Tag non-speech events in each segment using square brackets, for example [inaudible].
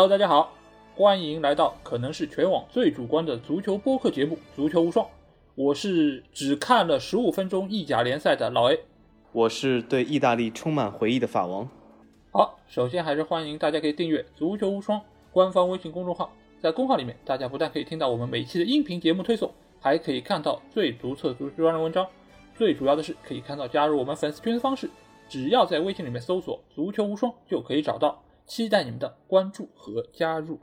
Hello，大家好，欢迎来到可能是全网最主观的足球播客节目《足球无双》。我是只看了十五分钟意甲联赛的老 A，我是对意大利充满回忆的法王。好，首先还是欢迎大家可以订阅《足球无双》官方微信公众号，在公号里面，大家不但可以听到我们每期的音频节目推送，还可以看到最独特足球专栏文章。最主要的是，可以看到加入我们粉丝群的方式，只要在微信里面搜索“足球无双”就可以找到。期待你们的关注和加入，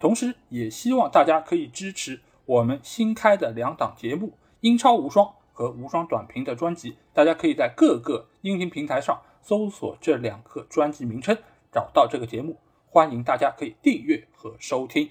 同时也希望大家可以支持我们新开的两档节目《英超无双》和《无双短评》的专辑。大家可以在各个音频平台上搜索这两个专辑名称，找到这个节目。欢迎大家可以订阅和收听。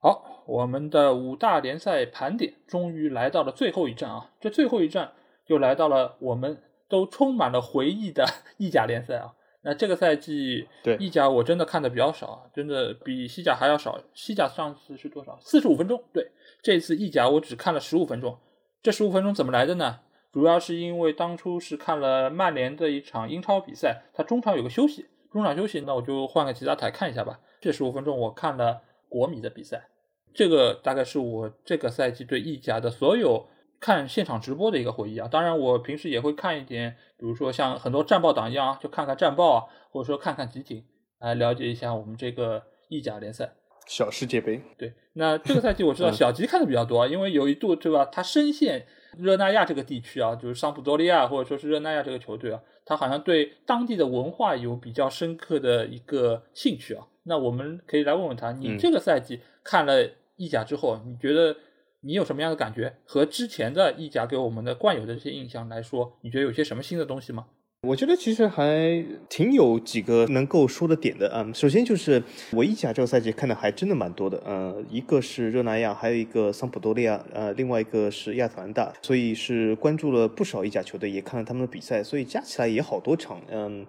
好，我们的五大联赛盘点终于来到了最后一站啊！这最后一站就来到了我们都充满了回忆的意甲联赛啊！那这个赛季，对意甲我真的看的比较少，真的比西甲还要少。西甲上次是多少？四十五分钟。对，这次意甲我只看了十五分钟。这十五分钟怎么来的呢？主要是因为当初是看了曼联的一场英超比赛，它中场有个休息，中场休息，那我就换个其他台看一下吧。这十五分钟我看了国米的比赛，这个大概是我这个赛季对意甲的所有。看现场直播的一个回忆啊，当然我平时也会看一点，比如说像很多战报党一样，就看看战报啊，或者说看看集锦，来了解一下我们这个意甲联赛小世界杯。对，那这个赛季我知道小吉看的比较多，因为有一度对吧，他深陷热那亚这个地区啊，就是桑普多利亚或者说是热那亚这个球队啊，他好像对当地的文化有比较深刻的一个兴趣啊。那我们可以来问问他，你这个赛季看了意甲之后，你觉得？你有什么样的感觉？和之前的意甲给我们的惯有的这些印象来说，你觉得有些什么新的东西吗？我觉得其实还挺有几个能够说的点的啊。首先就是我意甲这个赛季看的还真的蛮多的，呃，一个是热那亚，还有一个桑普多利亚，呃，另外一个是亚特兰大，所以是关注了不少意甲球队，也看了他们的比赛，所以加起来也好多场，嗯。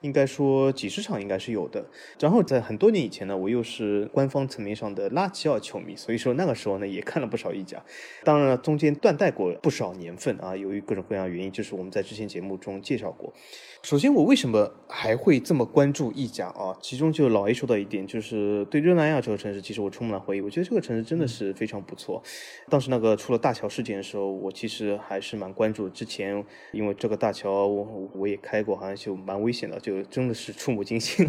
应该说几十场应该是有的。然后在很多年以前呢，我又是官方层面上的拉齐奥球迷，所以说那个时候呢也看了不少意甲。当然了，中间断代过不少年份啊，由于各种各样原因，就是我们在之前节目中介绍过。首先，我为什么还会这么关注意甲啊？其中就老 A 说到一点，就是对热那亚这个城市，其实我充满了回忆。我觉得这个城市真的是非常不错。当时那个出了大桥事件的时候，我其实还是蛮关注。之前因为这个大桥，我我也开过，好像就蛮危险的，就真的是触目惊心。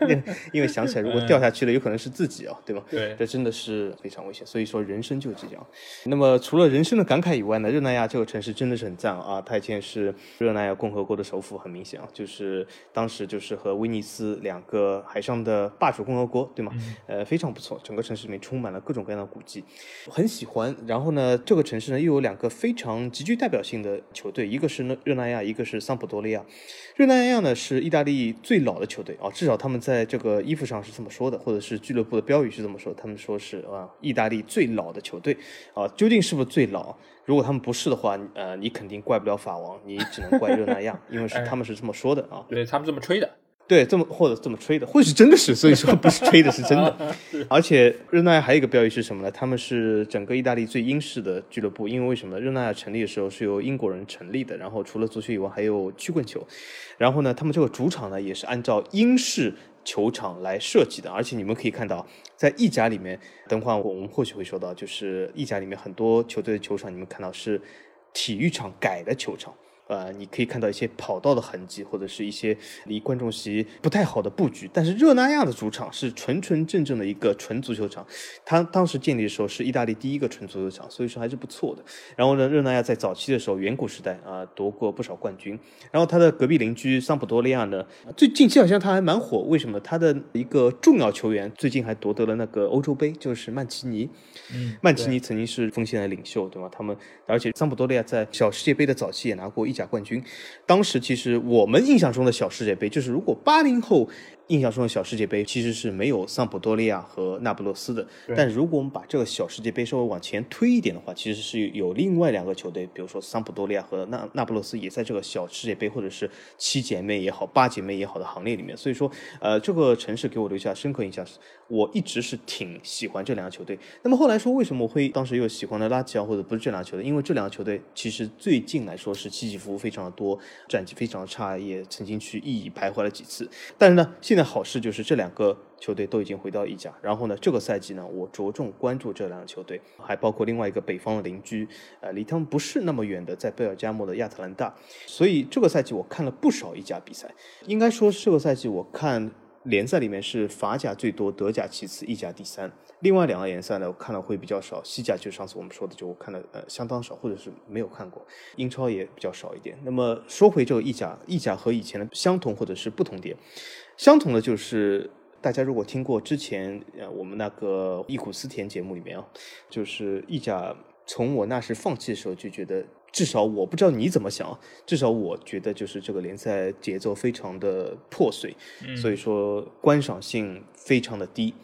[laughs] 因为想起来，如果掉下去了，有可能是自己啊，对吧？对，这真的是非常危险。所以说，人生就这样。那么，除了人生的感慨以外呢，热那亚这个城市真的是很赞啊！它以前是热那亚共和国的首府，很明显。就是当时就是和威尼斯两个海上的霸主共和国，对吗？呃，非常不错，整个城市里面充满了各种各样的古迹，很喜欢。然后呢，这个城市呢又有两个非常极具代表性的球队，一个是热那亚，一个是桑普多利亚。热那亚呢是意大利最老的球队啊，至少他们在这个衣服上是这么说的，或者是俱乐部的标语是这么说，他们说是啊，意大利最老的球队啊，究竟是不是最老？如果他们不是的话，呃，你肯定怪不了法王，你只能怪热那亚，因为是 [laughs] 他们是这么说的啊。对他们这么吹的，对，这么或者这么吹的，或者是真的是，所以说不是吹的，是真的。[laughs] 而且热那亚还有一个标语是什么呢？他们是整个意大利最英式的俱乐部，因为为什么？热那亚成立的时候是由英国人成立的，然后除了足球以外还有曲棍球，然后呢，他们这个主场呢也是按照英式。球场来设计的，而且你们可以看到，在意甲里面，等会我们或许会说到，就是意甲里面很多球队的球场，你们看到是体育场改的球场。呃，你可以看到一些跑道的痕迹，或者是一些离观众席不太好的布局。但是热那亚的主场是纯纯正正的一个纯足球场，它当时建立的时候是意大利第一个纯足球场，所以说还是不错的。然后呢，热那亚在早期的时候，远古时代啊，夺过不少冠军。然后它的隔壁邻居桑普多利亚呢，最近期好像他还蛮火，为什么？他的一个重要球员最近还夺得了那个欧洲杯，就是曼奇尼。嗯，曼奇尼曾经是锋线的领袖，对吗？他们而且桑普多利亚在小世界杯的早期也拿过一。甲冠军，当时其实我们印象中的小世界杯，就是如果八零后。印象中的小世界杯其实是没有桑普多利亚和那不勒斯的，但如果我们把这个小世界杯稍微往前推一点的话，其实是有另外两个球队，比如说桑普多利亚和那那不勒斯也在这个小世界杯或者是七姐妹也好、八姐妹也好的行列里面。所以说，呃，这个城市给我留下深刻印象，我一直是挺喜欢这两个球队。那么后来说，为什么我会当时又喜欢了拉齐奥或者不是这两个球队？因为这两个球队其实最近来说是起起伏伏非常的多，战绩非常的差，也曾经去意乙徘徊了几次。但是呢，现在好事就是这两个球队都已经回到意甲，然后呢，这个赛季呢，我着重关注这两个球队，还包括另外一个北方的邻居，呃，离他们不是那么远的，在贝尔加莫的亚特兰大。所以这个赛季我看了不少意甲比赛，应该说这个赛季我看联赛里面是法甲最多，德甲其次，意甲第三。另外两个联赛呢，我看了会比较少。西甲就上次我们说的，就我看了呃相当少，或者是没有看过。英超也比较少一点。那么说回这个意甲，意甲和以前的相同或者是不同点，相同的就是大家如果听过之前呃我们那个忆苦思甜节目里面啊，就是意甲从我那时放弃的时候就觉得，至少我不知道你怎么想，至少我觉得就是这个联赛节奏非常的破碎，所以说观赏性非常的低。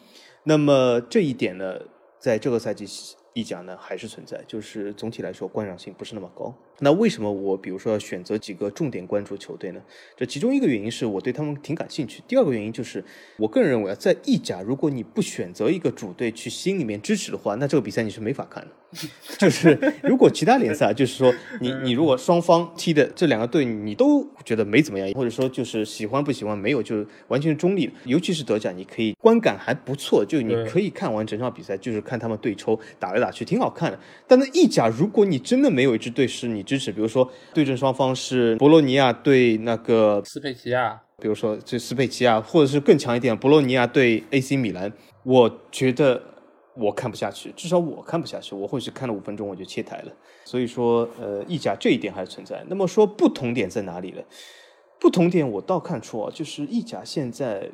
那么这一点呢，在这个赛季意甲呢还是存在，就是总体来说观赏性不是那么高。那为什么我比如说要选择几个重点关注球队呢？这其中一个原因是我对他们挺感兴趣，第二个原因就是我个人认为啊，在意甲如果你不选择一个主队去心里面支持的话，那这个比赛你是没法看的。[laughs] 就是如果其他联赛，就是说你你如果双方踢的这两个队你都觉得没怎么样，或者说就是喜欢不喜欢没有，就是完全是中立。尤其是德甲，你可以观感还不错，就你可以看完整场比赛，就是看他们对抽打来打去挺好看的。但那意甲，如果你真的没有一支队是你支持，比如说对阵双方是博洛尼亚对那个斯佩齐亚，比如说这斯佩齐亚，或者是更强一点博洛尼亚对 AC 米兰，我觉得。我看不下去，至少我看不下去。我或许看了五分钟我就切台了。所以说，呃，意甲这一点还是存在。那么说不同点在哪里呢？不同点我倒看出啊，就是意甲现在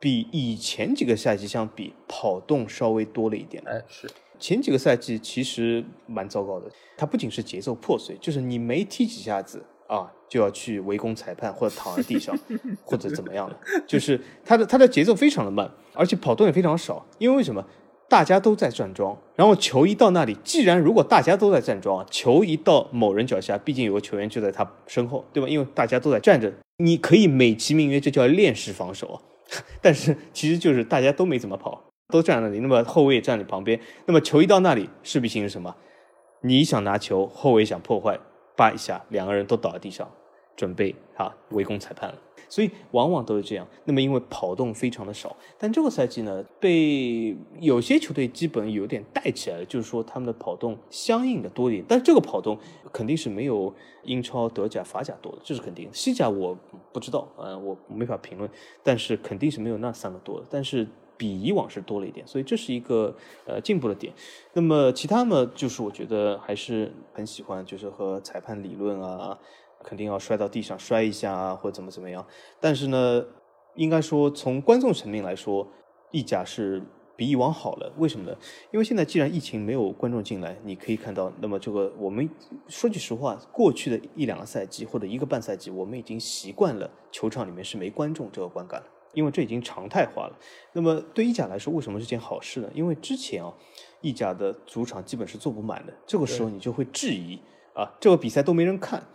比以前几个赛季相比，跑动稍微多了一点。哎，是前几个赛季其实蛮糟糕的。他不仅是节奏破碎，就是你没踢几下子啊，就要去围攻裁判或者躺在地上 [laughs] 或者怎么样的。就是他的他的节奏非常的慢，而且跑动也非常少。因为为什么？大家都在站桩，然后球一到那里，既然如果大家都在站桩，球一到某人脚下，毕竟有个球员就在他身后，对吧？因为大家都在站着，你可以美其名曰这叫练式防守，[laughs] 但是其实就是大家都没怎么跑，都站那里，那么后卫站你旁边，那么球一到那里，势必形成什么？你想拿球，后卫想破坏，叭一下，两个人都倒在地上，准备啊围攻裁判了。所以往往都是这样。那么因为跑动非常的少，但这个赛季呢，被有些球队基本有点带起来了，就是说他们的跑动相应的多一点。但这个跑动肯定是没有英超、德甲、法甲多的，这是肯定。西甲我不知道，呃，我没法评论，但是肯定是没有那三个多的。但是比以往是多了一点，所以这是一个呃进步的点。那么其他呢，就是我觉得还是很喜欢，就是和裁判理论啊。肯定要摔到地上摔一下啊，或者怎么怎么样。但是呢，应该说从观众层面来说，意甲是比以往好了。为什么呢？因为现在既然疫情没有观众进来，你可以看到，那么这个我们说句实话，过去的一两个赛季或者一个半赛季，我们已经习惯了球场里面是没观众这个观感了，因为这已经常态化了。那么对意甲来说，为什么是件好事呢？因为之前啊，意甲的主场基本是坐不满的，这个时候你就会质疑啊，这个比赛都没人看。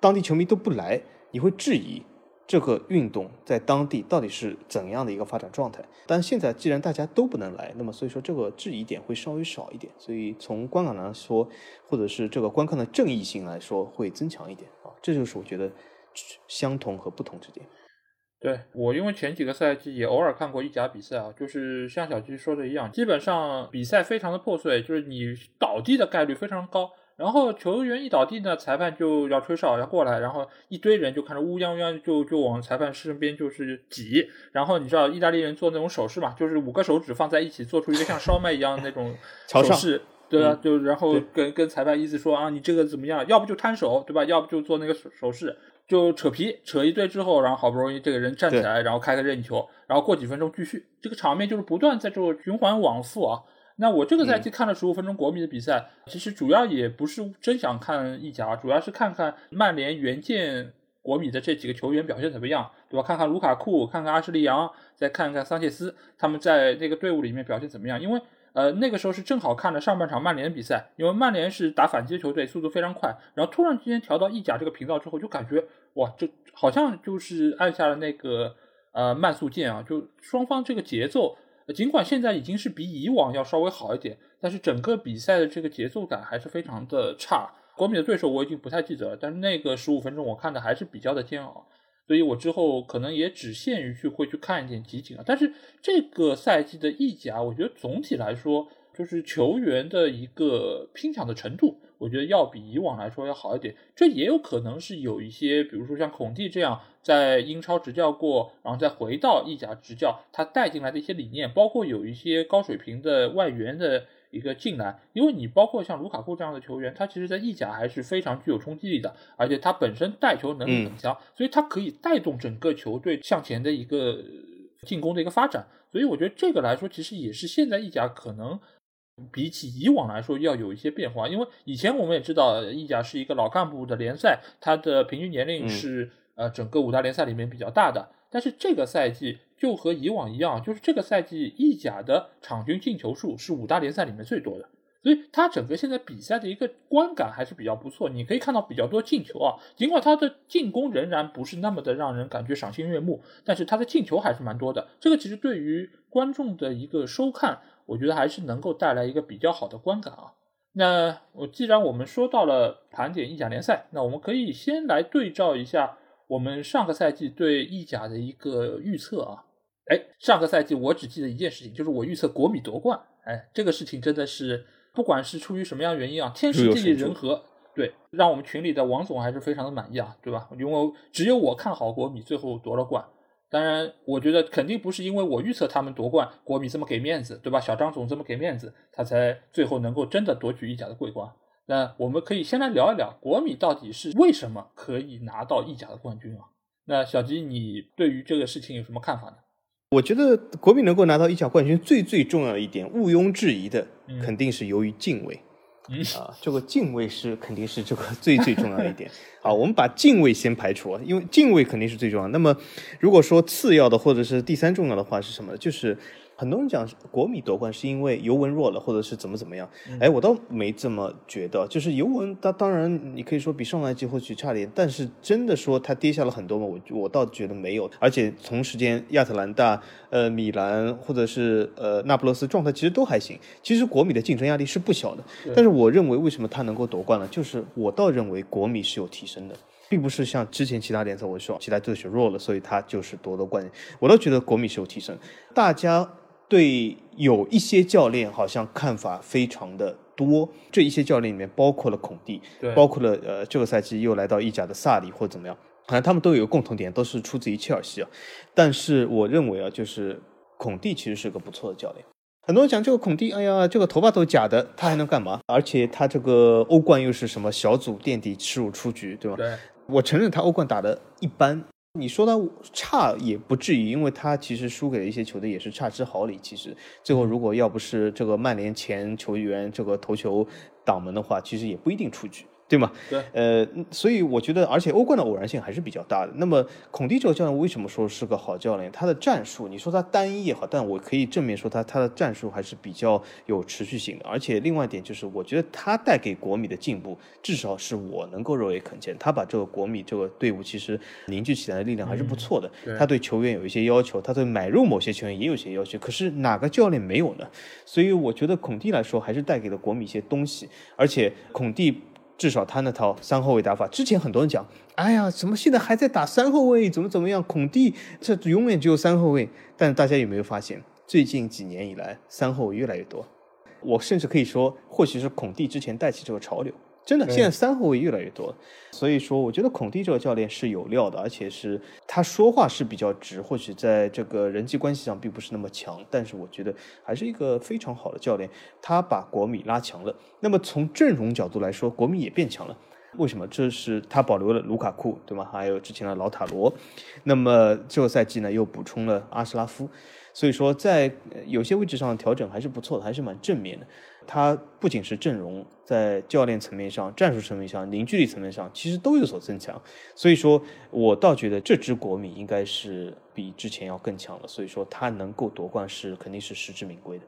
当地球迷都不来，你会质疑这个运动在当地到底是怎样的一个发展状态？但现在既然大家都不能来，那么所以说这个质疑点会稍微少一点，所以从观感来说，或者是这个观看的正义性来说，会增强一点啊。这就是我觉得相同和不同之点。对我，因为前几个赛季也偶尔看过意甲比赛啊，就是像小鸡说的一样，基本上比赛非常的破碎，就是你倒地的概率非常高。然后球员一倒地呢，裁判就要吹哨要过来，然后一堆人就看着乌泱泱就就往裁判身边就是挤。然后你知道意大利人做那种手势嘛，就是五个手指放在一起，做出一个像烧麦一样的那种 [laughs] 手势，对啊？就然后跟跟裁判意思说啊，你这个怎么样？要不就摊手，对吧？要不就做那个手手势，就扯皮扯一堆之后，然后好不容易这个人站起来，然后开个任意球，然后过几分钟继续，这个场面就是不断在这个循环往复啊。那我这个赛季看了十五分钟国米的比赛，其实主要也不是真想看意甲，主要是看看曼联援建国米的这几个球员表现怎么样，对吧？看看卢卡库，看看阿什利杨，再看看桑切斯，他们在那个队伍里面表现怎么样？因为呃那个时候是正好看了上半场曼联的比赛，因为曼联是打反击球队，速度非常快，然后突然之间调到意甲这个频道之后，就感觉哇，这好像就是按下了那个呃慢速键啊，就双方这个节奏。尽管现在已经是比以往要稍微好一点，但是整个比赛的这个节奏感还是非常的差。国米的对手我已经不太记得了，但是那个十五分钟我看的还是比较的煎熬。所以我之后可能也只限于去会去看一点集锦啊。但是这个赛季的意甲，我觉得总体来说，就是球员的一个拼抢的程度，我觉得要比以往来说要好一点。这也有可能是有一些，比如说像孔蒂这样在英超执教过，然后再回到意甲执教，他带进来的一些理念，包括有一些高水平的外援的。一个进来，因为你包括像卢卡库这样的球员，他其实在意甲还是非常具有冲击力的，而且他本身带球能力很强，所以他可以带动整个球队向前的一个进攻的一个发展。所以我觉得这个来说，其实也是现在意甲可能比起以往来说要有一些变化，因为以前我们也知道意甲是一个老干部的联赛，它的平均年龄是呃整个五大联赛里面比较大的，但是这个赛季。就和以往一样，就是这个赛季意甲的场均进球数是五大联赛里面最多的，所以它整个现在比赛的一个观感还是比较不错。你可以看到比较多进球啊，尽管它的进攻仍然不是那么的让人感觉赏心悦目，但是它的进球还是蛮多的。这个其实对于观众的一个收看，我觉得还是能够带来一个比较好的观感啊。那我既然我们说到了盘点意甲联赛，那我们可以先来对照一下我们上个赛季对意甲的一个预测啊。哎，上个赛季我只记得一件事情，就是我预测国米夺冠。哎，这个事情真的是，不管是出于什么样原因啊，天时地利人和，对，让我们群里的王总还是非常的满意啊，对吧？因为只有我看好国米最后夺了冠。当然，我觉得肯定不是因为我预测他们夺冠，国米这么给面子，对吧？小张总这么给面子，他才最后能够真的夺取意甲的桂冠。那我们可以先来聊一聊国米到底是为什么可以拿到意甲的冠军啊？那小吉，你对于这个事情有什么看法呢？我觉得国米能够拿到意甲冠军，最最重要的一点，毋庸置疑的，肯定是由于敬畏。啊，这个敬畏是肯定是这个最最重要的一点。好，我们把敬畏先排除啊，因为敬畏肯定是最重要。那么，如果说次要的或者是第三重要的话是什么？就是。很多人讲国米夺冠是因为尤文弱了，或者是怎么怎么样？哎，我倒没这么觉得。就是尤文，他当然你可以说比上赛季或许差点，但是真的说他跌下了很多吗？我我倒觉得没有。而且同时间，亚特兰大、呃米兰或者是呃那不勒斯状态其实都还行。其实国米的竞争压力是不小的。但是我认为为什么他能够夺冠了？就是我倒认为国米是有提升的，并不是像之前其他联赛我说其他队选弱了，所以他就是夺得冠军。我倒觉得国米是有提升，大家。对有一些教练好像看法非常的多，这一些教练里面包括了孔蒂，包括了呃这个赛季又来到意甲的萨里或者怎么样，好像他们都有个共同点，都是出自于切尔西啊。但是我认为啊，就是孔蒂其实是个不错的教练。很多人讲这个孔蒂，哎呀，这个头发都假的，他还能干嘛？而且他这个欧冠又是什么小组垫底耻辱出局，对吧？对，我承认他欧冠打的一般。你说他差也不至于，因为他其实输给了一些球队也是差之毫厘。其实最后如果要不是这个曼联前球员这个头球挡门的话，其实也不一定出局。对吗？对，呃，所以我觉得，而且欧冠的偶然性还是比较大的。那么，孔蒂这个教练为什么说是个好教练？他的战术，你说他单一也好，但我可以正面说他他的战术还是比较有持续性的。而且另外一点就是，我觉得他带给国米的进步，至少是我能够肉眼可见。他把这个国米这个队伍其实凝聚起来的力量还是不错的。他对球员有一些要求，他对买入某些球员也有些要求。可是哪个教练没有呢？所以我觉得孔蒂来说，还是带给了国米一些东西。而且孔蒂。至少他那套三后卫打法，之前很多人讲，哎呀，怎么现在还在打三后卫？怎么怎么样？孔蒂这永远只有三后卫。但大家有没有发现，最近几年以来，三后卫越来越多？我甚至可以说，或许是孔蒂之前带起这个潮流。真的，现在三后卫越来越多，所以说我觉得孔蒂这个教练是有料的，而且是他说话是比较直，或许在这个人际关系上并不是那么强，但是我觉得还是一个非常好的教练，他把国米拉强了。那么从阵容角度来说，国米也变强了。为什么？这是他保留了卢卡库，对吗？还有之前的老塔罗。那么这个赛季呢，又补充了阿什拉夫，所以说在有些位置上调整还是不错的，还是蛮正面的。他不仅是阵容，在教练层面上、战术层面上、凝聚力层面上，其实都有所增强。所以说我倒觉得这支国米应该是比之前要更强了。所以说他能够夺冠是肯定是实至名归的。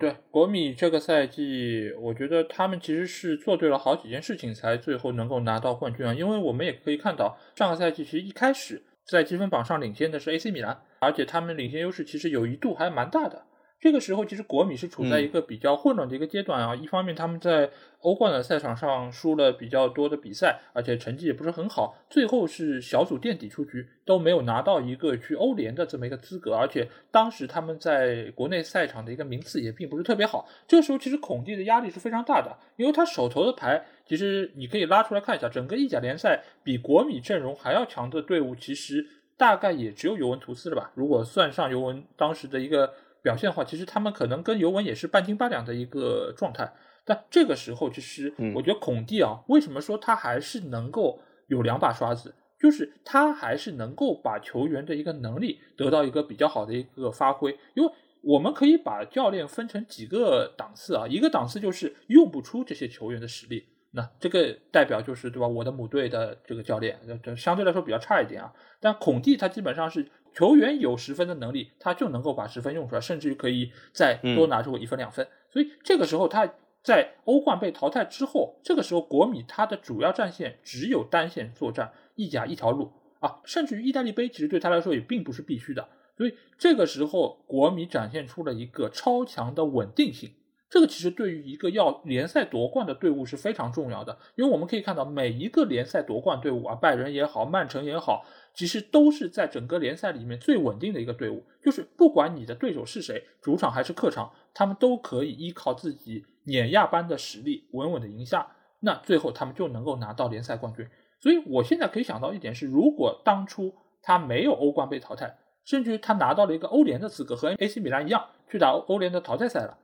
对国米这个赛季，我觉得他们其实是做对了好几件事情，才最后能够拿到冠军啊。因为我们也可以看到，上个赛季其实一开始在积分榜上领先的是 AC 米兰，而且他们领先优势其实有一度还蛮大的。这个时候，其实国米是处在一个比较混乱的一个阶段啊。一方面，他们在欧冠的赛场上输了比较多的比赛，而且成绩也不是很好，最后是小组垫底出局，都没有拿到一个去欧联的这么一个资格。而且当时他们在国内赛场的一个名次也并不是特别好。这个时候，其实孔蒂的压力是非常大的，因为他手头的牌，其实你可以拉出来看一下，整个意甲联赛比国米阵容还要强的队伍，其实大概也只有尤文图斯了吧？如果算上尤文当时的一个。表现的话，其实他们可能跟尤文也是半斤八两的一个状态。但这个时候，其实我觉得孔蒂啊，为什么说他还是能够有两把刷子？就是他还是能够把球员的一个能力得到一个比较好的一个发挥。因为我们可以把教练分成几个档次啊，一个档次就是用不出这些球员的实力，那这个代表就是对吧？我的母队的这个教练，这相对来说比较差一点啊。但孔蒂他基本上是。球员有十分的能力，他就能够把十分用出来，甚至于可以再多拿出一分两分。所以这个时候他在欧冠被淘汰之后，这个时候国米他的主要战线只有单线作战，意甲一条路啊，甚至于意大利杯其实对他来说也并不是必须的。所以这个时候国米展现出了一个超强的稳定性，这个其实对于一个要联赛夺冠的队伍是非常重要的，因为我们可以看到每一个联赛夺冠队伍啊，拜仁也好，曼城也好。其实都是在整个联赛里面最稳定的一个队伍，就是不管你的对手是谁，主场还是客场，他们都可以依靠自己碾压般的实力稳稳的赢下，那最后他们就能够拿到联赛冠军。所以我现在可以想到一点是，如果当初他没有欧冠被淘汰，甚至于他拿到了一个欧联的资格，和 AC 米兰一样去打欧联的淘汰赛了，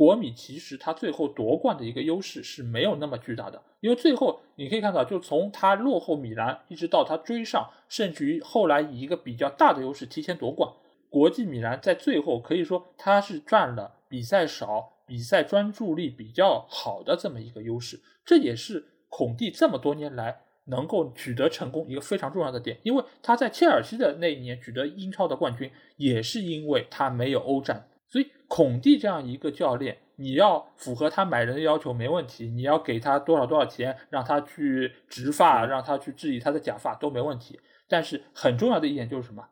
国米其实他最后夺冠的一个优势是没有那么巨大的，因为最后你可以看到，就从他落后米兰一直到他追上，甚至于后来以一个比较大的优势提前夺冠，国际米兰在最后可以说他是占了比赛少、比赛专注力比较好的这么一个优势，这也是孔蒂这么多年来能够取得成功一个非常重要的点，因为他在切尔西的那一年取得英超的冠军，也是因为他没有欧战。孔蒂这样一个教练，你要符合他买人的要求没问题，你要给他多少多少钱，让他去植发，让他去治理他的假发都没问题。但是很重要的一点就是什么？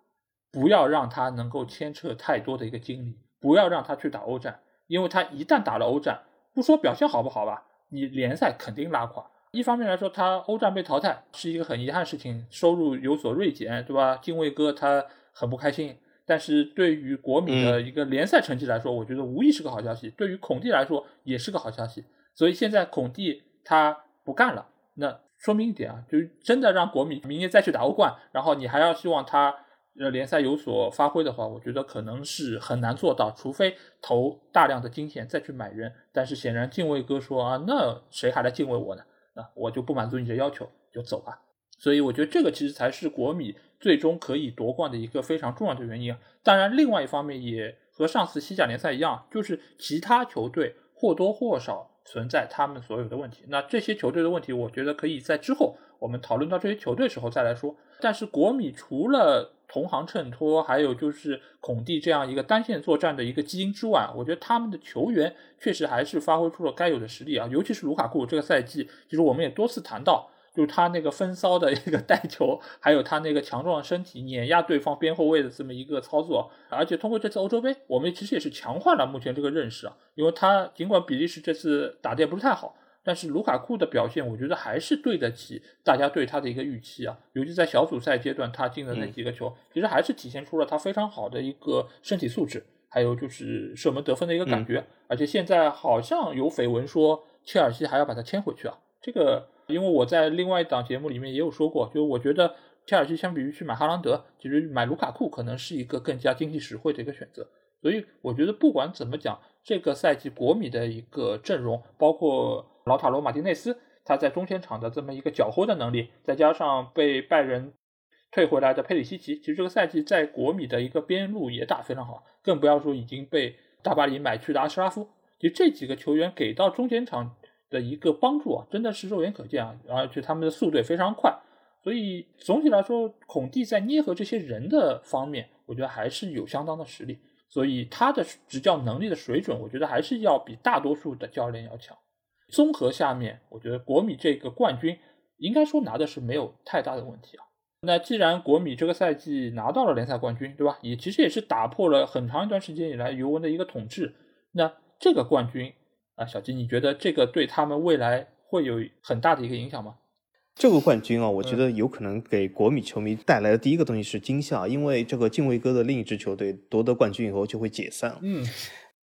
不要让他能够牵扯太多的一个精力，不要让他去打欧战，因为他一旦打了欧战，不说表现好不好吧，你联赛肯定拉垮。一方面来说，他欧战被淘汰是一个很遗憾的事情，收入有所锐减，对吧？敬畏哥他很不开心。但是对于国米的一个联赛成绩来说，我觉得无疑是个好消息。对于孔蒂来说也是个好消息。所以现在孔蒂他不干了，那说明一点啊，就是真的让国米明年再去打欧冠，然后你还要希望他呃联赛有所发挥的话，我觉得可能是很难做到，除非投大量的金钱再去买人。但是显然敬畏哥说啊，那谁还来敬畏我呢？那我就不满足你的要求，就走吧。所以我觉得这个其实才是国米。最终可以夺冠的一个非常重要的原因。当然，另外一方面也和上次西甲联赛一样，就是其他球队或多或少存在他们所有的问题。那这些球队的问题，我觉得可以在之后我们讨论到这些球队时候再来说。但是国米除了同行衬托，还有就是孔蒂这样一个单线作战的一个基因之外，我觉得他们的球员确实还是发挥出了该有的实力啊。尤其是卢卡库这个赛季，其实我们也多次谈到。就是他那个风骚的一个带球，还有他那个强壮的身体碾压对方边后卫的这么一个操作，而且通过这次欧洲杯，我们其实也是强化了目前这个认识啊。因为他尽管比利时这次打的也不是太好，但是卢卡库的表现，我觉得还是对得起大家对他的一个预期啊。尤其在小组赛阶段，他进的那几个球，其实还是体现出了他非常好的一个身体素质，还有就是射门得分的一个感觉。而且现在好像有绯闻说，切尔西还要把他签回去啊，这个。因为我在另外一档节目里面也有说过，就是我觉得切尔西相比于去买哈兰德，其实买卢卡库可能是一个更加经济实惠的一个选择。所以我觉得不管怎么讲，这个赛季国米的一个阵容，包括老塔罗马丁内斯他在中前场的这么一个搅和的能力，再加上被拜仁退回来的佩里西奇，其实这个赛季在国米的一个边路也打非常好，更不要说已经被大巴黎买去的阿什拉夫，其实这几个球员给到中前场。的一个帮助啊，真的是肉眼可见啊，而且他们的速度也非常快，所以总体来说，孔蒂在捏合这些人的方面，我觉得还是有相当的实力，所以他的执教能力的水准，我觉得还是要比大多数的教练要强。综合下面，我觉得国米这个冠军应该说拿的是没有太大的问题啊。那既然国米这个赛季拿到了联赛冠军，对吧？也其实也是打破了很长一段时间以来尤文的一个统治。那这个冠军啊，小金，你觉得这个对他们未来会有很大的一个影响吗？这个冠军啊，我觉得有可能给国米球迷带来的第一个东西是惊吓，因为这个敬畏哥的另一支球队夺得冠军以后就会解散。嗯。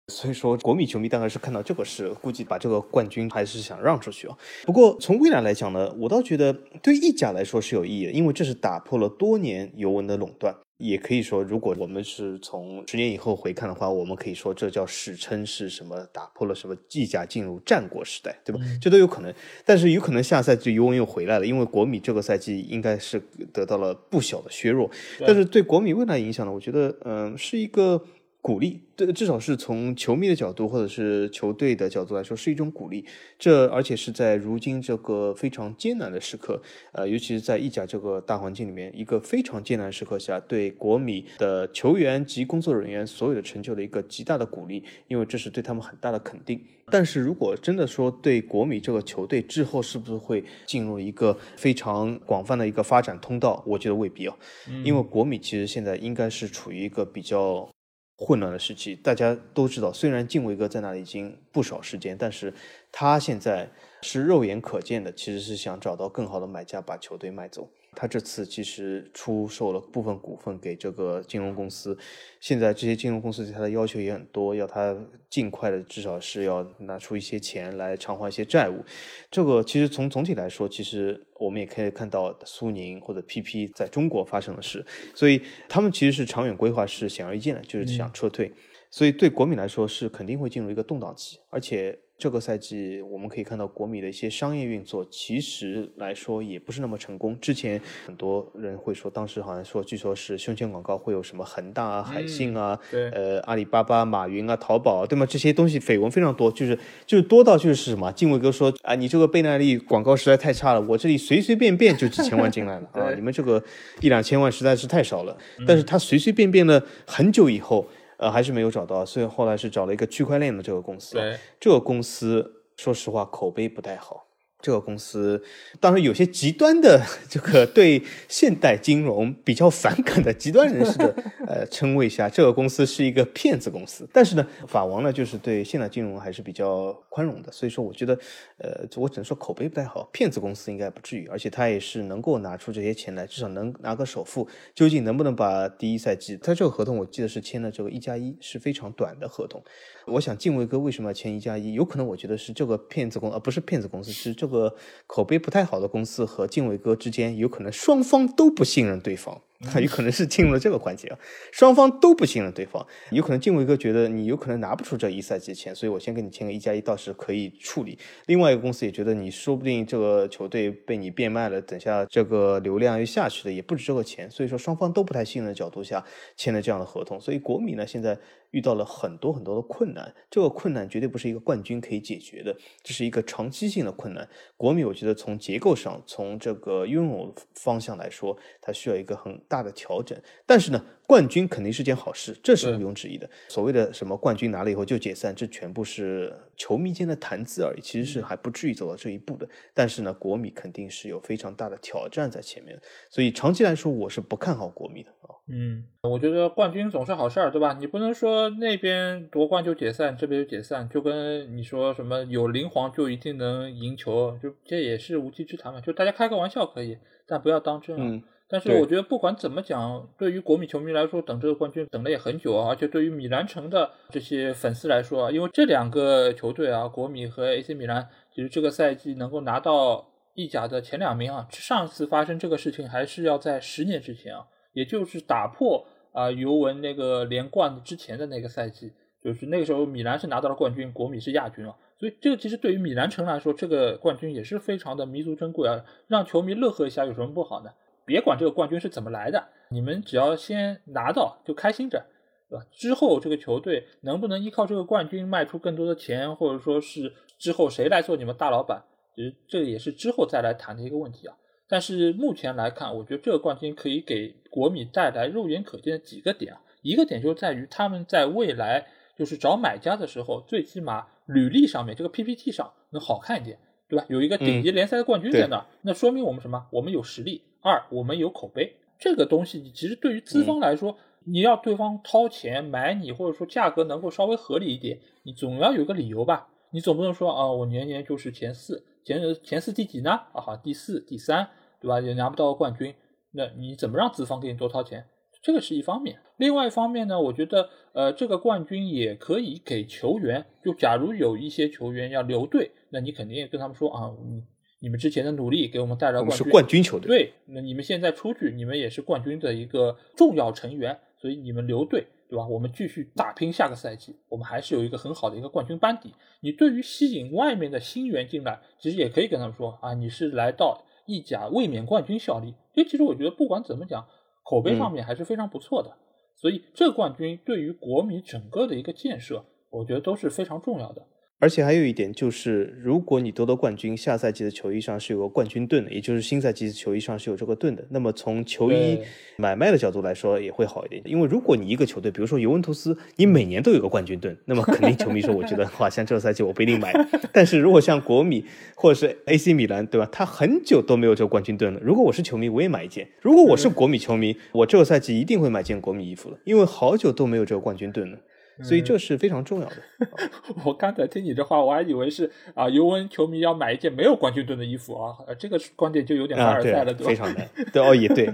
所以说，国米球迷大概是看到这个事，估计把这个冠军还是想让出去啊。不过从未来来讲呢，我倒觉得对意甲来说是有意义的，因为这是打破了多年尤文的垄断。也可以说，如果我们是从十年以后回看的话，我们可以说这叫史称是什么？打破了什么意甲进入战国时代，对吧？这都有可能。但是有可能下赛季尤文又回来了，因为国米这个赛季应该是得到了不小的削弱。但是对国米未来影响呢？我觉得，嗯，是一个。鼓励，对至少是从球迷的角度或者是球队的角度来说，是一种鼓励。这而且是在如今这个非常艰难的时刻，呃，尤其是在意甲这个大环境里面，一个非常艰难时刻下，对国米的球员及工作人员所有的成就的一个极大的鼓励，因为这是对他们很大的肯定。但是如果真的说对国米这个球队之后是不是会进入一个非常广泛的一个发展通道，我觉得未必啊，因为国米其实现在应该是处于一个比较。混乱的时期，大家都知道，虽然敬畏哥在那里已经不少时间，但是他现在是肉眼可见的，其实是想找到更好的买家把球队卖走。他这次其实出售了部分股份给这个金融公司，现在这些金融公司对他的要求也很多，要他尽快的至少是要拿出一些钱来偿还一些债务。这个其实从总体来说，其实我们也可以看到苏宁或者 PP 在中国发生的事，所以他们其实是长远规划是显而易见的，就是想撤退。所以对国米来说是肯定会进入一个动荡期，而且。这个赛季我们可以看到国米的一些商业运作，其实来说也不是那么成功。之前很多人会说，当时好像说，据说是胸前广告会有什么恒大啊、海信啊、呃阿里巴巴、马云啊、淘宝，啊对吗？这些东西绯闻非常多，就是就是多到就是什么？敬畏哥说啊，你这个贝耐力广告实在太差了，我这里随随便便就几千万进来了 [laughs] 啊，你们这个一两千万实在是太少了。但是他随随便便了很久以后。呃，还是没有找到，所以后来是找了一个区块链的这个公司。对，这个公司说实话口碑不太好。这个公司当然有些极端的这个对现代金融比较反感的极端人士的 [laughs] 呃称谓下，这个公司是一个骗子公司。但是呢，法王呢就是对现代金融还是比较宽容的，所以说我觉得呃我只能说口碑不太好，骗子公司应该不至于，而且他也是能够拿出这些钱来，至少能拿个首付。究竟能不能把第一赛季他这个合同，我记得是签了这个一加一，是非常短的合同。我想敬畏哥为什么要签一加一？有可能我觉得是这个骗子公，而不是骗子公司，是这个和口碑不太好的公司和敬畏哥之间，有可能双方都不信任对方。他 [laughs] 有可能是进入了这个环节啊，双方都不信任对方，有可能敬畏哥觉得你有可能拿不出这一赛季钱，所以我先跟你签个一加一，倒是可以处理。另外一个公司也觉得你说不定这个球队被你变卖了，等下这个流量又下去了，也不止这个钱，所以说双方都不太信任的角度下签了这样的合同。所以国米呢现在遇到了很多很多的困难，这个困难绝对不是一个冠军可以解决的，这是一个长期性的困难。国米我觉得从结构上，从这个拥有方向来说，它需要一个很。大的调整，但是呢，冠军肯定是件好事，这是毋庸置疑的。所谓的什么冠军拿了以后就解散，这全部是球迷间的谈资而已，其实是还不至于走到这一步的。但是呢，国米肯定是有非常大的挑战在前面，所以长期来说，我是不看好国米的啊。嗯，我觉得冠军总是好事儿，对吧？你不能说那边夺冠就解散，这边就解散，就跟你说什么有灵皇就一定能赢球，就这也是无稽之谈嘛。就大家开个玩笑可以，但不要当真啊。但是我觉得不管怎么讲，对于国米球迷来说，等这个冠军等了也很久啊。而且对于米兰城的这些粉丝来说，因为这两个球队啊，国米和 AC 米兰，其实这个赛季能够拿到意甲的前两名啊，上次发生这个事情还是要在十年之前啊，也就是打破啊尤文那个连冠之前的那个赛季，就是那个时候米兰是拿到了冠军，国米是亚军啊。所以这个其实对于米兰城来说，这个冠军也是非常的弥足珍贵啊，让球迷乐呵一下有什么不好呢？别管这个冠军是怎么来的，你们只要先拿到就开心着，对吧？之后这个球队能不能依靠这个冠军卖出更多的钱，或者说是之后谁来做你们大老板，其实这也是之后再来谈的一个问题啊。但是目前来看，我觉得这个冠军可以给国米带来肉眼可见的几个点啊。一个点就在于他们在未来就是找买家的时候，最起码履历上面这个 PPT 上能好看一点。对吧？有一个顶级联赛的冠军在那儿，那说明我们什么？我们有实力。二，我们有口碑。这个东西其实对于资方来说，你要对方掏钱买你，或者说价格能够稍微合理一点，你总要有个理由吧？你总不能说啊，我年年就是前四，前前四第几呢？啊哈，第四、第三，对吧？也拿不到冠军，那你怎么让资方给你多掏钱？这个是一方面。另外一方面呢，我觉得呃，这个冠军也可以给球员，就假如有一些球员要留队，那你肯定也跟他们说啊，你你们之前的努力给我们带来我们是冠军，球队，对，那你们现在出去，你们也是冠军的一个重要成员，所以你们留队，对吧？我们继续打拼下个赛季，我们还是有一个很好的一个冠军班底。你对于吸引外面的新援进来，其实也可以跟他们说啊，你是来到意甲卫冕冠军效力。因为其实我觉得不管怎么讲，口碑上面还是非常不错的。所以这个冠军对于国米整个的一个建设，我觉得都是非常重要的。而且还有一点就是，如果你夺得冠军，下赛季的球衣上是有个冠军盾的，也就是新赛季的球衣上是有这个盾的。那么从球衣买卖的角度来说，也会好一点。因为如果你一个球队，比如说尤文图斯，你每年都有个冠军盾，那么肯定球迷说，我觉得 [laughs] 哇，像这个赛季我不一定买。但是如果像国米或者是 AC 米兰，对吧？他很久都没有这个冠军盾了。如果我是球迷，我也买一件。如果我是国米球迷，我这个赛季一定会买件国米衣服了，因为好久都没有这个冠军盾了。所以这是非常重要的。[laughs] 我刚才听你这话，我还以为是啊，尤文球迷要买一件没有冠军盾的衣服啊，呃这个观点就有点凡尔赛了，对吧？非常难。对，哦，也对，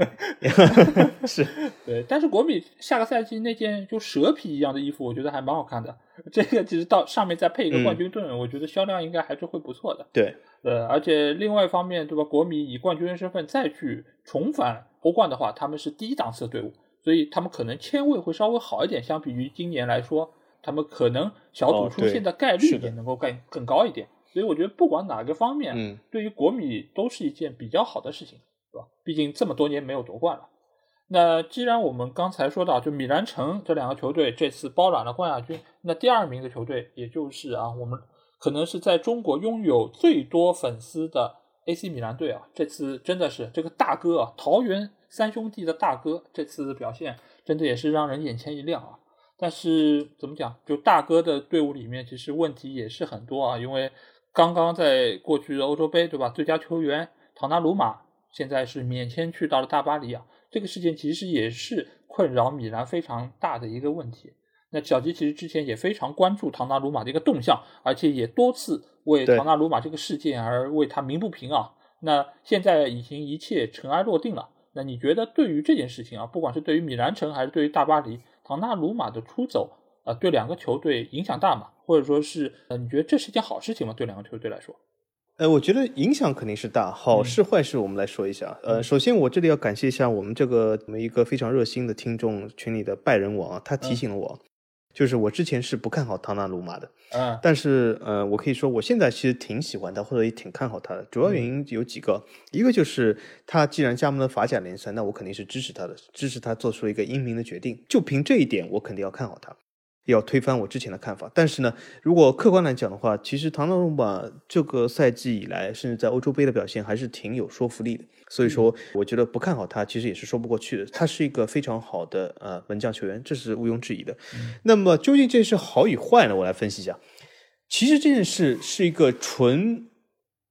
[laughs] 是。[laughs] 对，但是国米下个赛季那件就蛇皮一样的衣服，我觉得还蛮好看的。这个其实到上面再配一个冠军盾，我觉得销量应该还是会不错的。对，呃，而且另外一方面，对吧？国米以冠军身份再去重返欧冠的话，他们是第一档次的队伍，所以他们可能签位会稍微好一点，相比于今年来说，他们可能小组出现的概率也能够更更高一点。所以我觉得不管哪个方面，嗯，对于国米都是一件比较好的事情，对吧？毕竟这么多年没有夺冠了。那既然我们刚才说到，就米兰城这两个球队这次包揽了冠亚军，那第二名的球队，也就是啊，我们可能是在中国拥有最多粉丝的 AC 米兰队啊，这次真的是这个大哥啊，桃园三兄弟的大哥，这次的表现真的也是让人眼前一亮啊。但是怎么讲，就大哥的队伍里面，其实问题也是很多啊，因为刚刚在过去的欧洲杯，对吧？最佳球员唐纳鲁马现在是免签去到了大巴黎啊，这个事件其实也是困扰米兰非常大的一个问题。那小吉其实之前也非常关注唐纳鲁马的一个动向，而且也多次为唐纳鲁马这个事件而为他鸣不平啊。那现在已经一切尘埃落定了。那你觉得对于这件事情啊，不管是对于米兰城还是对于大巴黎，唐纳鲁马的出走啊、呃，对两个球队影响大吗？或者说是呃，你觉得这是件好事情吗？对两个球队来说？呃，我觉得影响肯定是大，好事坏事我们来说一下。呃，首先我这里要感谢一下我们这个我们一个非常热心的听众群里的拜仁王啊，他提醒了我，就是我之前是不看好唐纳鲁马的，啊但是呃，我可以说我现在其实挺喜欢他，或者也挺看好他的。主要原因有几个，一个就是他既然加盟了法甲联赛，那我肯定是支持他的，支持他做出一个英明的决定。就凭这一点，我肯定要看好他。要推翻我之前的看法，但是呢，如果客观来讲的话，其实唐纳鲁马这个赛季以来，甚至在欧洲杯的表现还是挺有说服力的。所以说，我觉得不看好他，其实也是说不过去的。他是一个非常好的呃门将球员，这是毋庸置疑的。那么究竟这是好与坏呢？我来分析一下。其实这件事是一个纯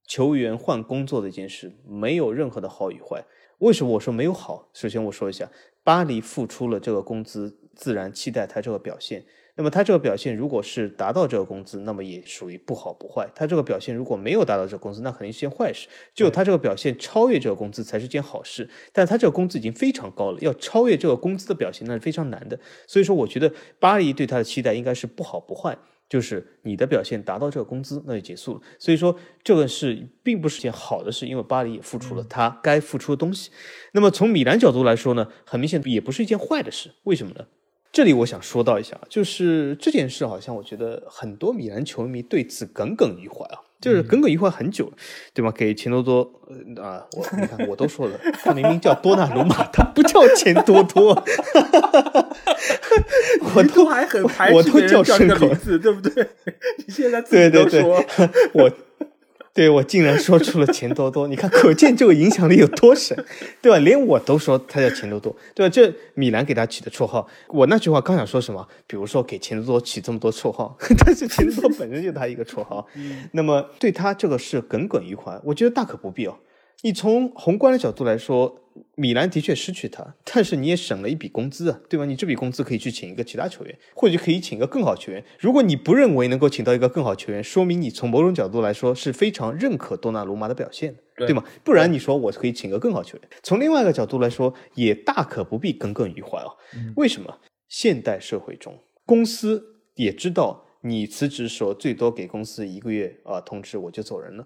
球员换工作的一件事，没有任何的好与坏。为什么我说没有好？首先我说一下，巴黎付出了这个工资，自然期待他这个表现。那么他这个表现如果是达到这个工资，那么也属于不好不坏。他这个表现如果没有达到这个工资，那肯定是件坏事。只有他这个表现超越这个工资才是件好事。但他这个工资已经非常高了，要超越这个工资的表现那是非常难的。所以说，我觉得巴黎对他的期待应该是不好不坏。就是你的表现达到这个工资，那就结束了。所以说，这个是并不是件好的事，因为巴黎也付出了他该付出的东西。那么从米兰角度来说呢，很明显也不是一件坏的事。为什么呢？这里我想说到一下，就是这件事好像我觉得很多米兰球迷对此耿耿于怀啊，就是耿耿于怀很久了，对吗？给钱多多呃啊，我你看我都说了，[laughs] 他明明叫多纳鲁马，他不叫钱多多，[laughs] 我都还很排我都叫斥叫这个名字，对不对？[laughs] 你现在自对对对己都说，，我对我竟然说出了钱多多，你看，可见这个影响力有多深，对吧？连我都说他叫钱多多，对吧？这米兰给他起的绰号，我那句话刚想说什么？比如说给钱多多起这么多绰号，[laughs] 但是钱多多本身就他一个绰号，那么对他这个是耿耿于怀，我觉得大可不必哦。你从宏观的角度来说，米兰的确失去他，但是你也省了一笔工资啊，对吧？你这笔工资可以去请一个其他球员，或者可以请一个更好球员。如果你不认为能够请到一个更好球员，说明你从某种角度来说是非常认可多纳鲁马的表现的，对吗？不然你说我可以请个更好球员。从另外一个角度来说，也大可不必耿耿于怀哦。为什么？现代社会中，公司也知道你辞职时候最多给公司一个月啊通知，我就走人了。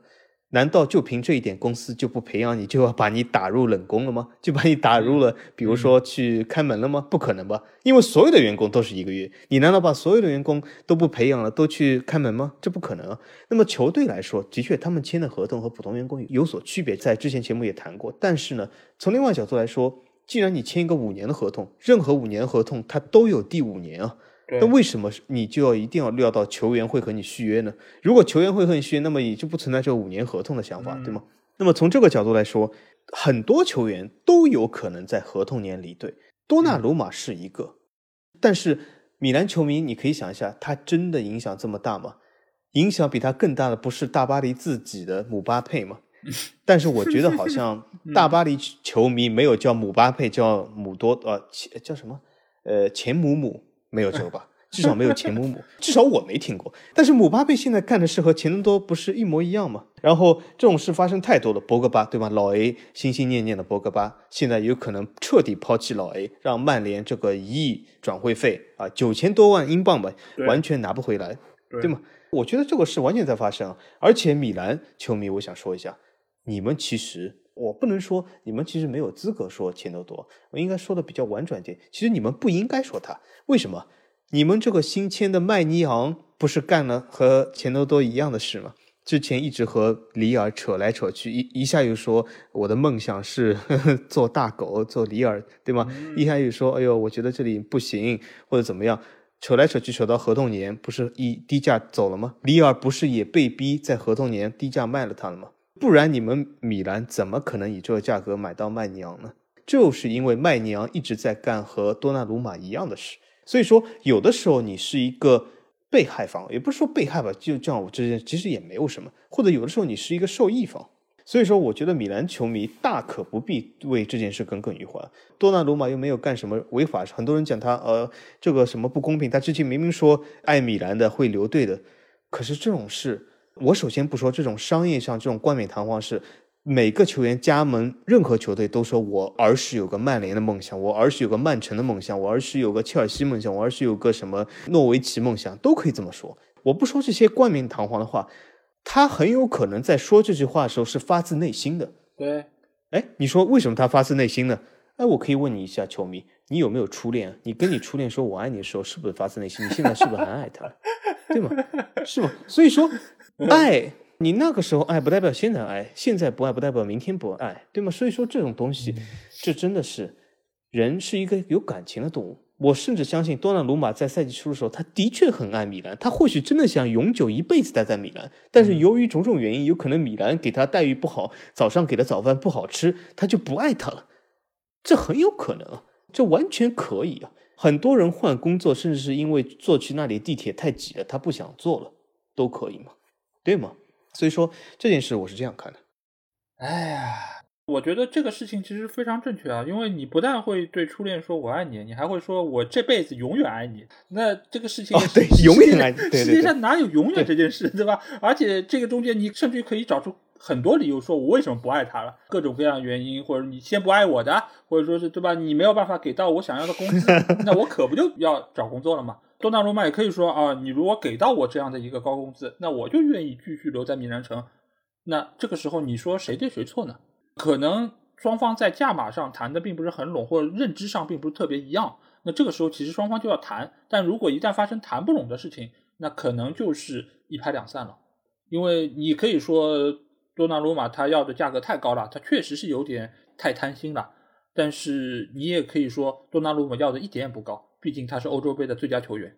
难道就凭这一点，公司就不培养你，就要把你打入冷宫了吗？[laughs] 就把你打入了，比如说去开门了吗？不可能吧？因为所有的员工都是一个月，你难道把所有的员工都不培养了，都去开门吗？这不可能啊！那么球队来说，的确他们签的合同和普通员工有所区别，在之前节目也谈过。但是呢，从另外角度来说，既然你签一个五年的合同，任何五年合同它都有第五年啊。那为什么你就要一定要料到球员会和你续约呢？如果球员会和你续约，那么也就不存在这五年合同的想法，对吗？那么从这个角度来说，很多球员都有可能在合同年离队，多纳鲁马是一个。但是米兰球迷，你可以想一下，他真的影响这么大吗？影响比他更大的不是大巴黎自己的姆巴佩吗？但是我觉得好像 [laughs] 大巴黎球迷没有叫姆巴佩，叫姆多呃，叫什么？呃，钱姆姆。没有这个吧，[laughs] 至少没有钱姆姆，[laughs] 至少我没听过。但是姆巴佩现在干的事和钱多多不是一模一样吗？然后这种事发生太多了，博格巴对吧？老 A 心心念念的博格巴，现在有可能彻底抛弃老 A，让曼联这个一亿转会费啊，九千多万英镑吧，完全拿不回来，对吗？我觉得这个事完全在发生，而且米兰球迷，我想说一下，你们其实。我不能说你们其实没有资格说钱多多，我应该说的比较婉转点。其实你们不应该说他，为什么？你们这个新签的麦尼昂不是干了和钱多多一样的事吗？之前一直和里尔扯来扯去，一一下又说我的梦想是 [laughs] 做大狗，做里尔，对吗？一下又说哎呦，我觉得这里不行，或者怎么样，扯来扯去扯到合同年，不是以低价走了吗？里尔不是也被逼在合同年低价卖了他了吗？不然你们米兰怎么可能以这个价格买到麦尼昂呢？就是因为麦尼昂一直在干和多纳鲁马一样的事，所以说有的时候你是一个被害方，也不是说被害吧，就这样我这其实也没有什么，或者有的时候你是一个受益方，所以说我觉得米兰球迷大可不必为这件事耿耿于怀。多纳鲁马又没有干什么违法，很多人讲他呃这个什么不公平，他之前明明说爱米兰的会留队的，可是这种事。我首先不说这种商业上这种冠冕堂皇是每个球员加盟任何球队都说我儿时有个曼联的梦想，我儿时有个曼城的梦想，我儿时有个切尔西梦想，我儿时有个什么诺维奇梦想，都可以这么说。我不说这些冠冕堂皇的话，他很有可能在说这句话的时候是发自内心的。对，哎，你说为什么他发自内心呢？哎，我可以问你一下，球迷，你有没有初恋？你跟你初恋说我爱你的时候，是不是发自内心？你现在是不是还爱他？对吗？是吗？所以说。[laughs] 爱你那个时候爱不代表现在爱，现在不爱不代表明天不爱，对吗？所以说这种东西，这真的是人是一个有感情的动物。我甚至相信多纳鲁马在赛季初的时候，他的确很爱米兰，他或许真的想永久一辈子待在米兰，但是由于种种原因，有可能米兰给他待遇不好，早上给的早饭不好吃，他就不爱他了。这很有可能啊，这完全可以啊。很多人换工作，甚至是因为坐去那里地铁太挤了，他不想坐了，都可以嘛。对吗？所以说这件事我是这样看的。哎呀，我觉得这个事情其实非常正确啊，因为你不但会对初恋说我爱你，你还会说我这辈子永远爱你。那这个事情对永远爱你，世界上哪有永远这件事，对吧？而且这个中间你甚至可以找出很多理由，说我为什么不爱他了，各种各样的原因，或者你先不爱我的，或者说是对吧？你没有办法给到我想要的工资，[laughs] 那我可不就要找工作了吗？多纳鲁马也可以说啊，你如果给到我这样的一个高工资，那我就愿意继续留在米兰城。那这个时候你说谁对谁错呢？可能双方在价码上谈的并不是很拢，或者认知上并不是特别一样。那这个时候其实双方就要谈，但如果一旦发生谈不拢的事情，那可能就是一拍两散了。因为你可以说多纳鲁马他要的价格太高了，他确实是有点太贪心了。但是你也可以说多纳鲁马要的一点也不高。毕竟他是欧洲杯的最佳球员，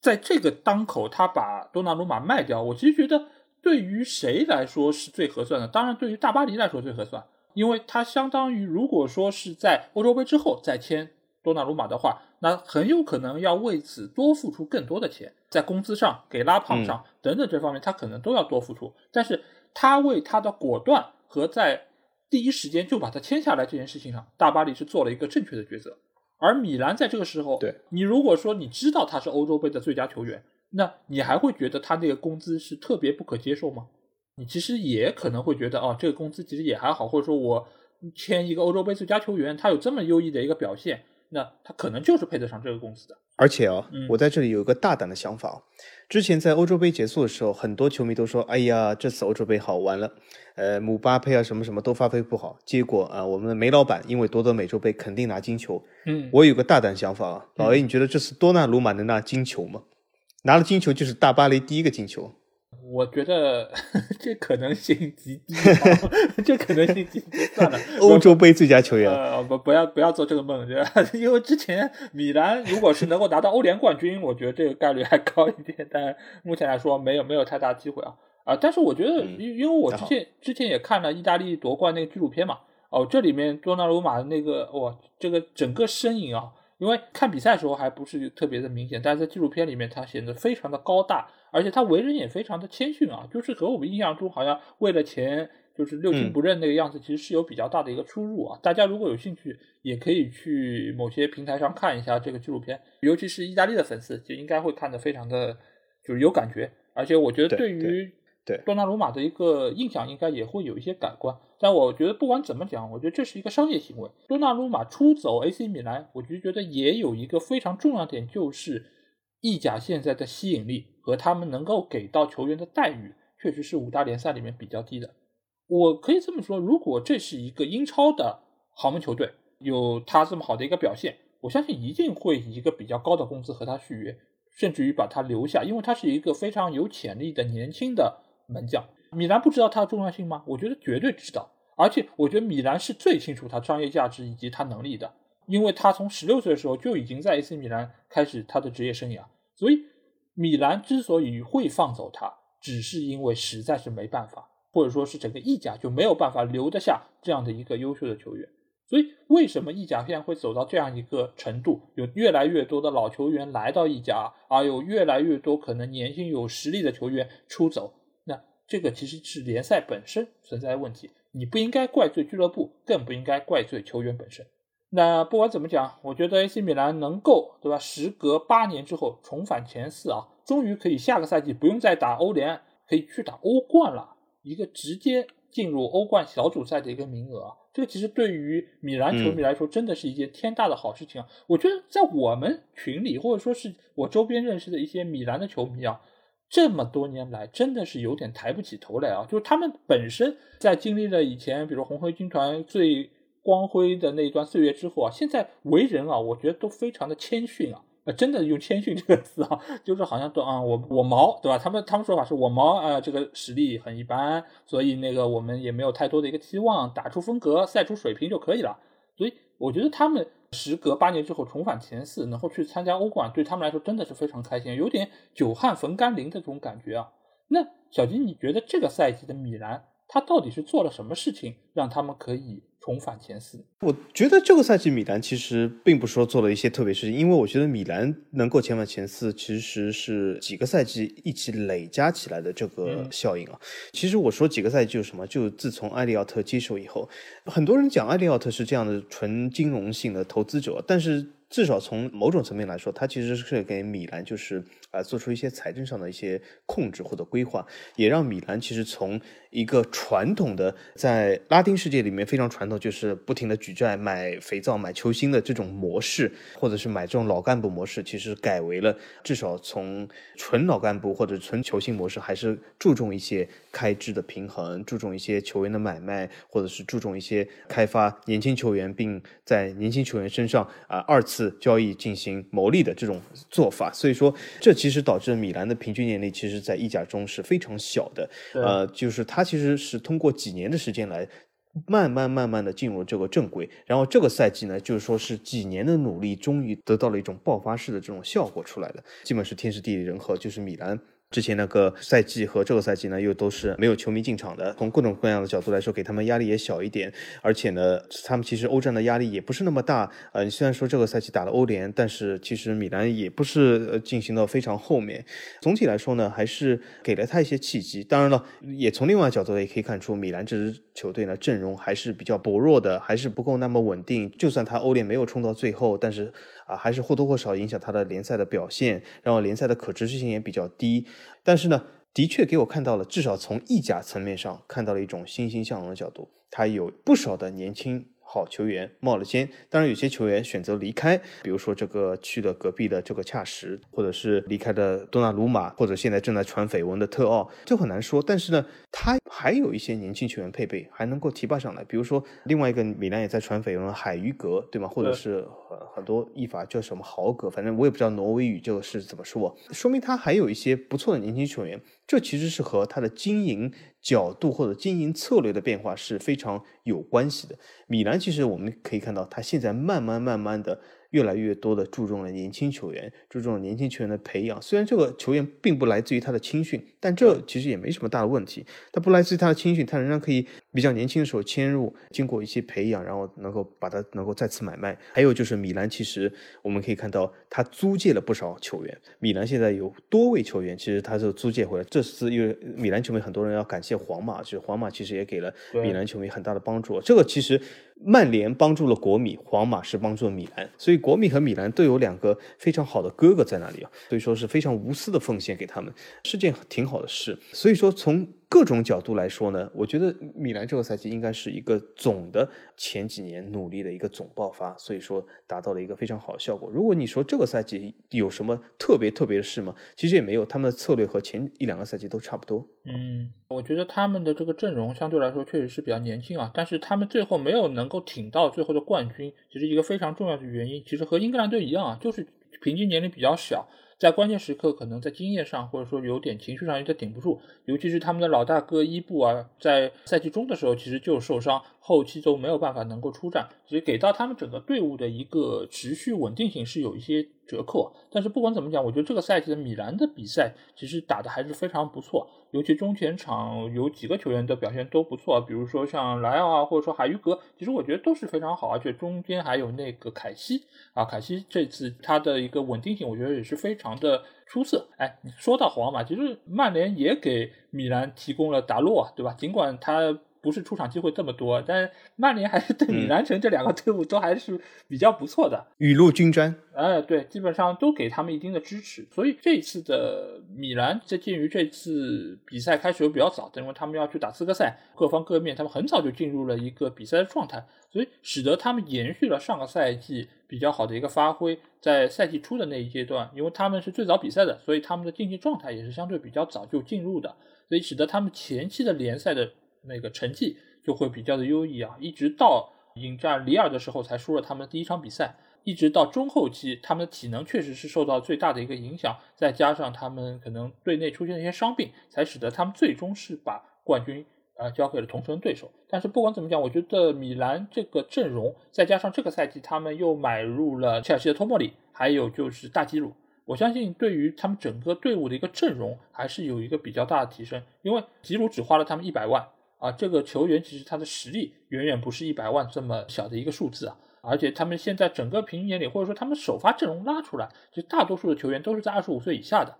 在这个当口，他把多纳鲁马卖掉，我其实觉得对于谁来说是最合算的？当然，对于大巴黎来说最合算，因为他相当于如果说是在欧洲杯之后再签多纳鲁马的话，那很有可能要为此多付出更多的钱，在工资上、给拉胖上等等这方面，他可能都要多付出。但是他为他的果断和在第一时间就把他签下来这件事情上，大巴黎是做了一个正确的抉择。而米兰在这个时候，对你如果说你知道他是欧洲杯的最佳球员。那你还会觉得他那个工资是特别不可接受吗？你其实也可能会觉得，哦，这个工资其实也还好，或者说我签一个欧洲杯最佳球员，他有这么优异的一个表现，那他可能就是配得上这个公司的。而且啊，我在这里有一个大胆的想法，之前在欧洲杯结束的时候，很多球迷都说，哎呀，这次欧洲杯好完了，呃，姆巴佩啊什么什么都发挥不好，结果啊，我们的梅老板因为夺得美洲杯，肯定拿金球。嗯，我有个大胆想法啊，老 A，你觉得这次多纳鲁马能拿金球吗？拿了金球就是大巴黎第一个金球，我觉得 [laughs] 这可能性极低，[laughs] 这可能性极低。算了，[laughs] 欧洲杯最佳球员，呃，不，不要不要做这个梦，因为之前米兰如果是能够拿到欧联冠军，我觉得这个概率还高一点，但目前来说没有没有太大机会啊啊！但是我觉得，因因为我之前之前也看了意大利夺冠那个纪录片嘛，哦，这里面多纳鲁马的那个哇，这个整个身影啊。因为看比赛的时候还不是特别的明显，但是在纪录片里面他显得非常的高大，而且他为人也非常的谦逊啊，就是和我们印象中好像为了钱就是六亲不认那个样子，其实是有比较大的一个出入啊。大家如果有兴趣，也可以去某些平台上看一下这个纪录片，尤其是意大利的粉丝就应该会看得非常的就是有感觉，而且我觉得对于。对多纳鲁马的一个印象应该也会有一些改观，但我觉得不管怎么讲，我觉得这是一个商业行为。多纳鲁马出走 AC 米兰，我就觉得也有一个非常重要点，就是意甲现在的吸引力和他们能够给到球员的待遇，确实是五大联赛里面比较低的。我可以这么说，如果这是一个英超的豪门球队，有他这么好的一个表现，我相信一定会以一个比较高的工资和他续约，甚至于把他留下，因为他是一个非常有潜力的年轻的。门将米兰不知道他的重要性吗？我觉得绝对知道，而且我觉得米兰是最清楚他商业价值以及他能力的，因为他从十六岁的时候就已经在 AC 米兰开始他的职业生涯，所以米兰之所以会放走他，只是因为实在是没办法，或者说是整个意甲就没有办法留得下这样的一个优秀的球员。所以为什么意甲现在会走到这样一个程度，有越来越多的老球员来到意甲，而有越来越多可能年轻有实力的球员出走？那这个其实是联赛本身存在的问题，你不应该怪罪俱乐部，更不应该怪罪球员本身。那不管怎么讲，我觉得 AC 米兰能够，对吧？时隔八年之后重返前四啊，终于可以下个赛季不用再打欧联，可以去打欧冠了，一个直接进入欧冠小组赛的一个名额，这个其实对于米兰球迷来说，真的是一件天大的好事情啊！我觉得在我们群里，或者说是我周边认识的一些米兰的球迷啊。这么多年来，真的是有点抬不起头来啊！就是他们本身在经历了以前，比如红黑军团最光辉的那一段岁月之后啊，现在为人啊，我觉得都非常的谦逊啊，呃，真的用谦逊 [laughs] 这个词啊，就是好像都啊，我我毛对吧？他们他们说法是我毛啊，这个实力很一般，所以那个我们也没有太多的一个期望，打出风格，赛出水平就可以了。所以我觉得他们。时隔八年之后重返前四，能够去参加欧冠，对他们来说真的是非常开心，有点久旱逢甘霖的这种感觉啊。那小金，你觉得这个赛季的米兰，他到底是做了什么事情，让他们可以？重返前四，我觉得这个赛季米兰其实并不说做了一些特别事情，因为我觉得米兰能够前往前四，其实是几个赛季一起累加起来的这个效应啊。其实我说几个赛季就是什么，就自从埃利奥特接手以后，很多人讲埃利奥特是这样的纯金融性的投资者，但是。至少从某种层面来说，他其实是给米兰就是啊做出一些财政上的一些控制或者规划，也让米兰其实从一个传统的在拉丁世界里面非常传统，就是不停的举债买肥皂买球星的这种模式，或者是买这种老干部模式，其实改为了至少从纯老干部或者纯球星模式，还是注重一些开支的平衡，注重一些球员的买卖，或者是注重一些开发年轻球员，并在年轻球员身上啊二次。交易进行牟利的这种做法，所以说这其实导致米兰的平均年龄其实，在意甲中是非常小的。呃，就是他其实是通过几年的时间来慢慢慢慢的进入这个正轨，然后这个赛季呢，就是说是几年的努力，终于得到了一种爆发式的这种效果出来的，基本是天时地利人和，就是米兰之前那个赛季和这个赛季呢，又都是没有球迷进场的，从各种各样的角度来说，给他们压力也小一点。而且呢，他们其实欧战的压力也不是那么大。呃，虽然说这个赛季打了欧联，但是其实米兰也不是呃进行到非常后面。总体来说呢，还是给了他一些契机。当然了，也从另外角度也可以看出，米兰这支球队呢阵容还是比较薄弱的，还是不够那么稳定。就算他欧联没有冲到最后，但是啊，还是或多或少影响他的联赛的表现，然后联赛的可持续性也比较低。但是呢，的确给我看到了，至少从意甲层面上看到了一种欣欣向荣的角度。他有不少的年轻。好球员冒了尖，当然有些球员选择离开，比如说这个去了隔壁的这个恰什，或者是离开的多纳鲁马，或者现在正在传绯闻的特奥，就很难说。但是呢，他还有一些年轻球员配备，还能够提拔上来。比如说另外一个米兰也在传绯闻海鱼格，对吗？或者是很很多译法叫什么豪格，反正我也不知道挪威语这个是怎么说，说明他还有一些不错的年轻球员。这其实是和他的经营角度或者经营策略的变化是非常有关系的。米兰其实我们可以看到，他现在慢慢慢慢的。越来越多的注重了年轻球员，注重了年轻球员的培养。虽然这个球员并不来自于他的青训，但这其实也没什么大的问题。他不来自于他的青训，他仍然可以比较年轻的时候迁入，经过一些培养，然后能够把它能够再次买卖。还有就是米兰，其实我们可以看到他租借了不少球员。米兰现在有多位球员，其实他是租借回来。这次因为米兰球迷很多人要感谢皇马，就是皇马其实也给了米兰球迷很大的帮助。这个其实。曼联帮助了国米，皇马是帮助了米兰，所以国米和米兰都有两个非常好的哥哥在那里啊，所以说是非常无私的奉献给他们，是件挺好的事。所以说从。各种角度来说呢，我觉得米兰这个赛季应该是一个总的前几年努力的一个总爆发，所以说达到了一个非常好的效果。如果你说这个赛季有什么特别特别的事吗？其实也没有，他们的策略和前一两个赛季都差不多。嗯，我觉得他们的这个阵容相对来说确实是比较年轻啊，但是他们最后没有能够挺到最后的冠军，其实一个非常重要的原因，其实和英格兰队一样啊，就是平均年龄比较小。在关键时刻，可能在经验上，或者说有点情绪上有点顶不住，尤其是他们的老大哥伊布啊，在赛季中的时候其实就受伤，后期都没有办法能够出战，所以给到他们整个队伍的一个持续稳定性是有一些。折扣，但是不管怎么讲，我觉得这个赛季的米兰的比赛其实打的还是非常不错，尤其中前场有几个球员的表现都不错，比如说像莱奥啊，或者说海鱼格，其实我觉得都是非常好，而且中间还有那个凯西啊，凯西这次他的一个稳定性，我觉得也是非常的出色。哎，说到皇马，其实曼联也给米兰提供了达洛，对吧？尽管他。不是出场机会这么多，但曼联还是对米兰城这两个队伍都还是比较不错的，雨露均沾。哎，对，基本上都给他们一定的支持。所以这次的米兰，在鉴于这次比赛开始又比较早，因为他们要去打资格赛，各方各面他们很早就进入了一个比赛的状态，所以使得他们延续了上个赛季比较好的一个发挥。在赛季初的那一阶段，因为他们是最早比赛的，所以他们的竞技状态也是相对比较早就进入的，所以使得他们前期的联赛的。那个成绩就会比较的优异啊，一直到迎战里尔的时候才输了他们的第一场比赛，一直到中后期，他们的体能确实是受到最大的一个影响，再加上他们可能队内出现一些伤病，才使得他们最终是把冠军呃交给了同城对手。但是不管怎么讲，我觉得米兰这个阵容，再加上这个赛季他们又买入了切尔西的托莫里，还有就是大吉鲁，我相信对于他们整个队伍的一个阵容还是有一个比较大的提升，因为吉鲁只花了他们一百万。啊，这个球员其实他的实力远远不是一百万这么小的一个数字啊，而且他们现在整个平均年龄或者说他们首发阵容拉出来，其实大多数的球员都是在二十五岁以下的，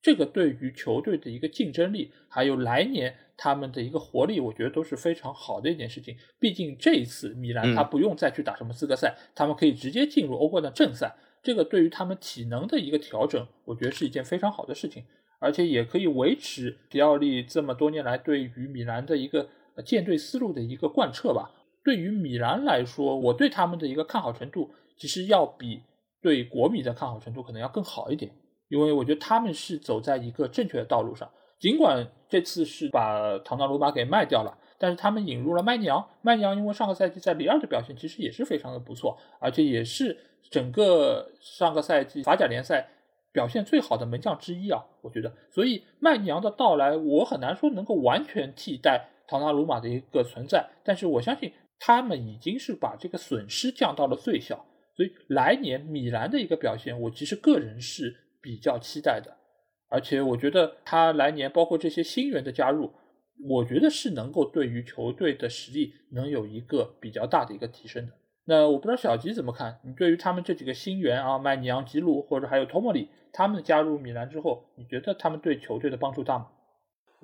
这个对于球队的一个竞争力，还有来年他们的一个活力，我觉得都是非常好的一件事情。毕竟这一次米兰他不用再去打什么资格赛，他们可以直接进入欧冠的正赛，这个对于他们体能的一个调整，我觉得是一件非常好的事情。而且也可以维持皮奥利这么多年来对于米兰的一个建队思路的一个贯彻吧。对于米兰来说，我对他们的一个看好程度，其实要比对国米的看好程度可能要更好一点，因为我觉得他们是走在一个正确的道路上。尽管这次是把唐纳鲁马给卖掉了，但是他们引入了麦尼昂。麦尼昂因为上个赛季在里尔的表现其实也是非常的不错，而且也是整个上个赛季法甲联赛。表现最好的门将之一啊，我觉得，所以曼尼昂的到来，我很难说能够完全替代唐纳鲁马的一个存在，但是我相信他们已经是把这个损失降到了最小，所以来年米兰的一个表现，我其实个人是比较期待的。而且我觉得他来年包括这些新援的加入，我觉得是能够对于球队的实力能有一个比较大的一个提升的。那我不知道小吉怎么看？你对于他们这几个新援啊，麦尼昂、吉鲁或者还有托莫里，他们加入米兰之后，你觉得他们对球队的帮助大吗？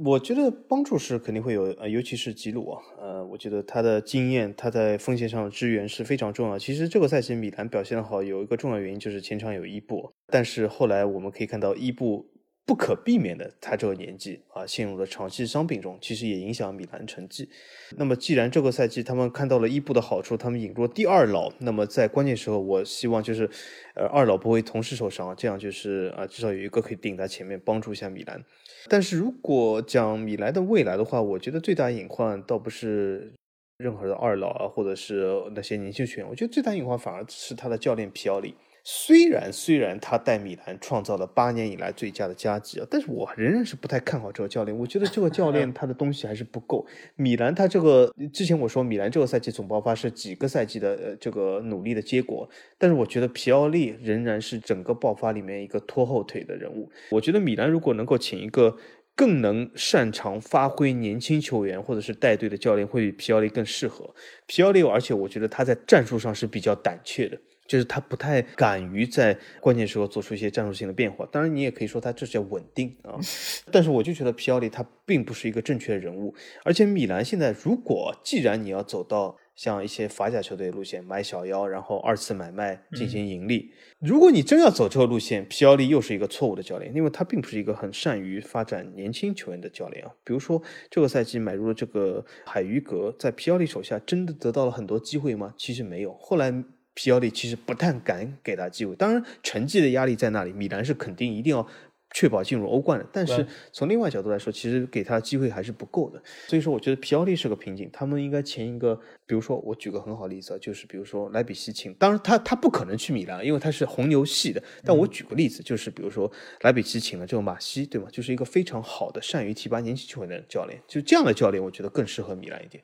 我觉得帮助是肯定会有，呃，尤其是吉鲁啊，呃，我觉得他的经验，他在锋线上的支援是非常重要。其实这个赛季米兰表现的好，有一个重要原因就是前场有伊布，但是后来我们可以看到伊布。不可避免的，他这个年纪啊，陷入了长期伤病中，其实也影响米兰成绩。那么，既然这个赛季他们看到了伊布的好处，他们引入了第二老，那么在关键时候，我希望就是，呃，二老不会同时受伤，这样就是啊，至少有一个可以顶在前面帮助一下米兰。但是如果讲米兰的未来的话，我觉得最大隐患倒不是任何的二老啊，或者是那些年轻球员，我觉得最大隐患反而是他的教练皮奥利。虽然虽然他带米兰创造了八年以来最佳的佳绩啊，但是我仍然是不太看好这个教练。我觉得这个教练 [laughs] 他的东西还是不够。米兰他这个之前我说米兰这个赛季总爆发是几个赛季的呃这个努力的结果，但是我觉得皮奥利仍然是整个爆发里面一个拖后腿的人物。我觉得米兰如果能够请一个更能擅长发挥年轻球员或者是带队的教练，会比皮奥利更适合。皮奥利，而且我觉得他在战术上是比较胆怯的。就是他不太敢于在关键时候做出一些战术性的变化，当然你也可以说他这叫稳定啊。[laughs] 但是我就觉得皮奥利他并不是一个正确的人物，而且米兰现在如果既然你要走到像一些法甲球队路线买小妖，然后二次买卖进行盈利，如果你真要走这个路线，皮奥利又是一个错误的教练，因为他并不是一个很善于发展年轻球员的教练啊。比如说这个赛季买入了这个海鱼格，在皮奥利手下真的得到了很多机会吗？其实没有，后来。皮奥利其实不但敢给他机会，当然成绩的压力在那里，米兰是肯定一定要确保进入欧冠的。但是从另外角度来说，其实给他机会还是不够的。所以说，我觉得皮奥利是个瓶颈。他们应该签一个，比如说我举个很好例子，就是比如说莱比锡请，当然他他不可能去米兰，因为他是红牛系的。但我举个例子，就是比如说莱比锡请了这个马西，对吗？就是一个非常好的、善于提拔年轻球员的教练。就这样的教练，我觉得更适合米兰一点。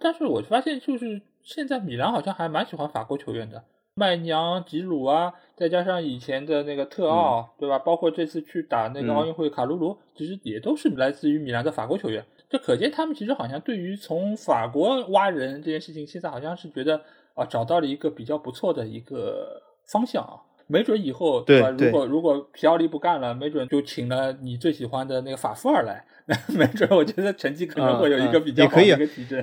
但是我发现就是。现在米兰好像还蛮喜欢法国球员的，麦尼昂、吉鲁啊，再加上以前的那个特奥，对吧？包括这次去打那个奥运会卡鲁鲁，其实也都是来自于米兰的法国球员。这可见他们其实好像对于从法国挖人这件事情，现在好像是觉得啊，找到了一个比较不错的一个方向啊。没准以后对吧？如果如果皮奥利不干了，没准就请了你最喜欢的那个法夫尔来。[laughs] 没准，我觉得成绩可能会有一个比较好的一个提升，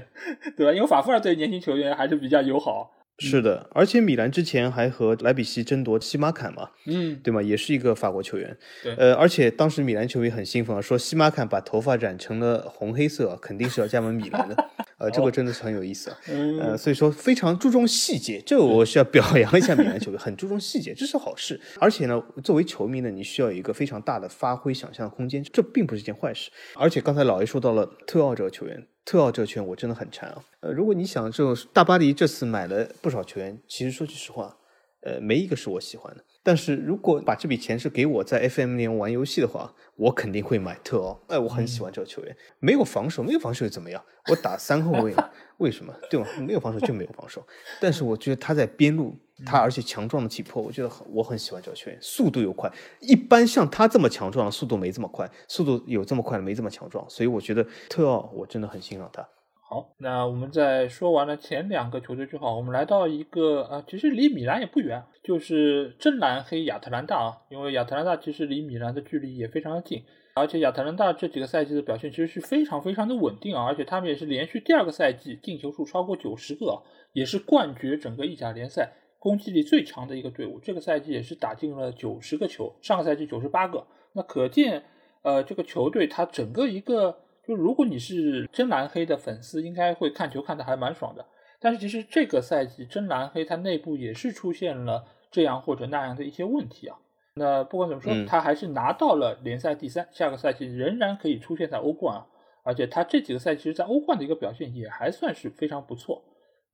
对吧？因为法夫尔对年轻球员还是比较友好。是的，而且米兰之前还和莱比锡争夺西马坎嘛，嗯，对吗？也是一个法国球员。对，呃，而且当时米兰球迷很兴奋啊，说西马坎把头发染成了红黑色，肯定是要加盟米兰的。[laughs] 呃，这个真的是很有意思啊。呃，所以说非常注重细节，这个我是要表 [laughs] 扬一下米兰球队，很注重细节，这是好事。而且呢，作为球迷呢，你需要有一个非常大的发挥想象的空间，这并不是一件坏事。而且刚才老爷说到了特奥这个球员。特奥这个球员我真的很馋啊！呃，如果你想这种大巴黎这次买了不少球员，其实说句实话，呃，没一个是我喜欢的。但是如果把这笔钱是给我在 FM 里玩游戏的话，我肯定会买特奥。哎，我很喜欢这个球员，没有防守，没有防守又怎么样？我打三后卫，为什么？对吗？没有防守就没有防守。但是我觉得他在边路，他而且强壮的体魄，我觉得很我很喜欢这个球员，速度又快。一般像他这么强壮，速度没这么快，速度有这么快的没这么强壮。所以我觉得特奥我真的很欣赏他。好，那我们在说完了前两个球队之后，我们来到一个啊，其实离米兰也不远，就是真蓝黑亚特兰大啊。因为亚特兰大其实离米兰的距离也非常的近，而且亚特兰大这几个赛季的表现其实是非常非常的稳定啊，而且他们也是连续第二个赛季进球数超过九十个，也是冠绝整个意甲联赛攻击力最强的一个队伍。这个赛季也是打进了九十个球，上个赛季九十八个，那可见呃这个球队它整个一个。就如果你是真蓝黑的粉丝，应该会看球看的还蛮爽的。但是其实这个赛季真蓝黑它内部也是出现了这样或者那样的一些问题啊。那不管怎么说，他还是拿到了联赛第三，下个赛季仍然可以出现在欧冠啊。而且他这几个赛季其实，在欧冠的一个表现也还算是非常不错。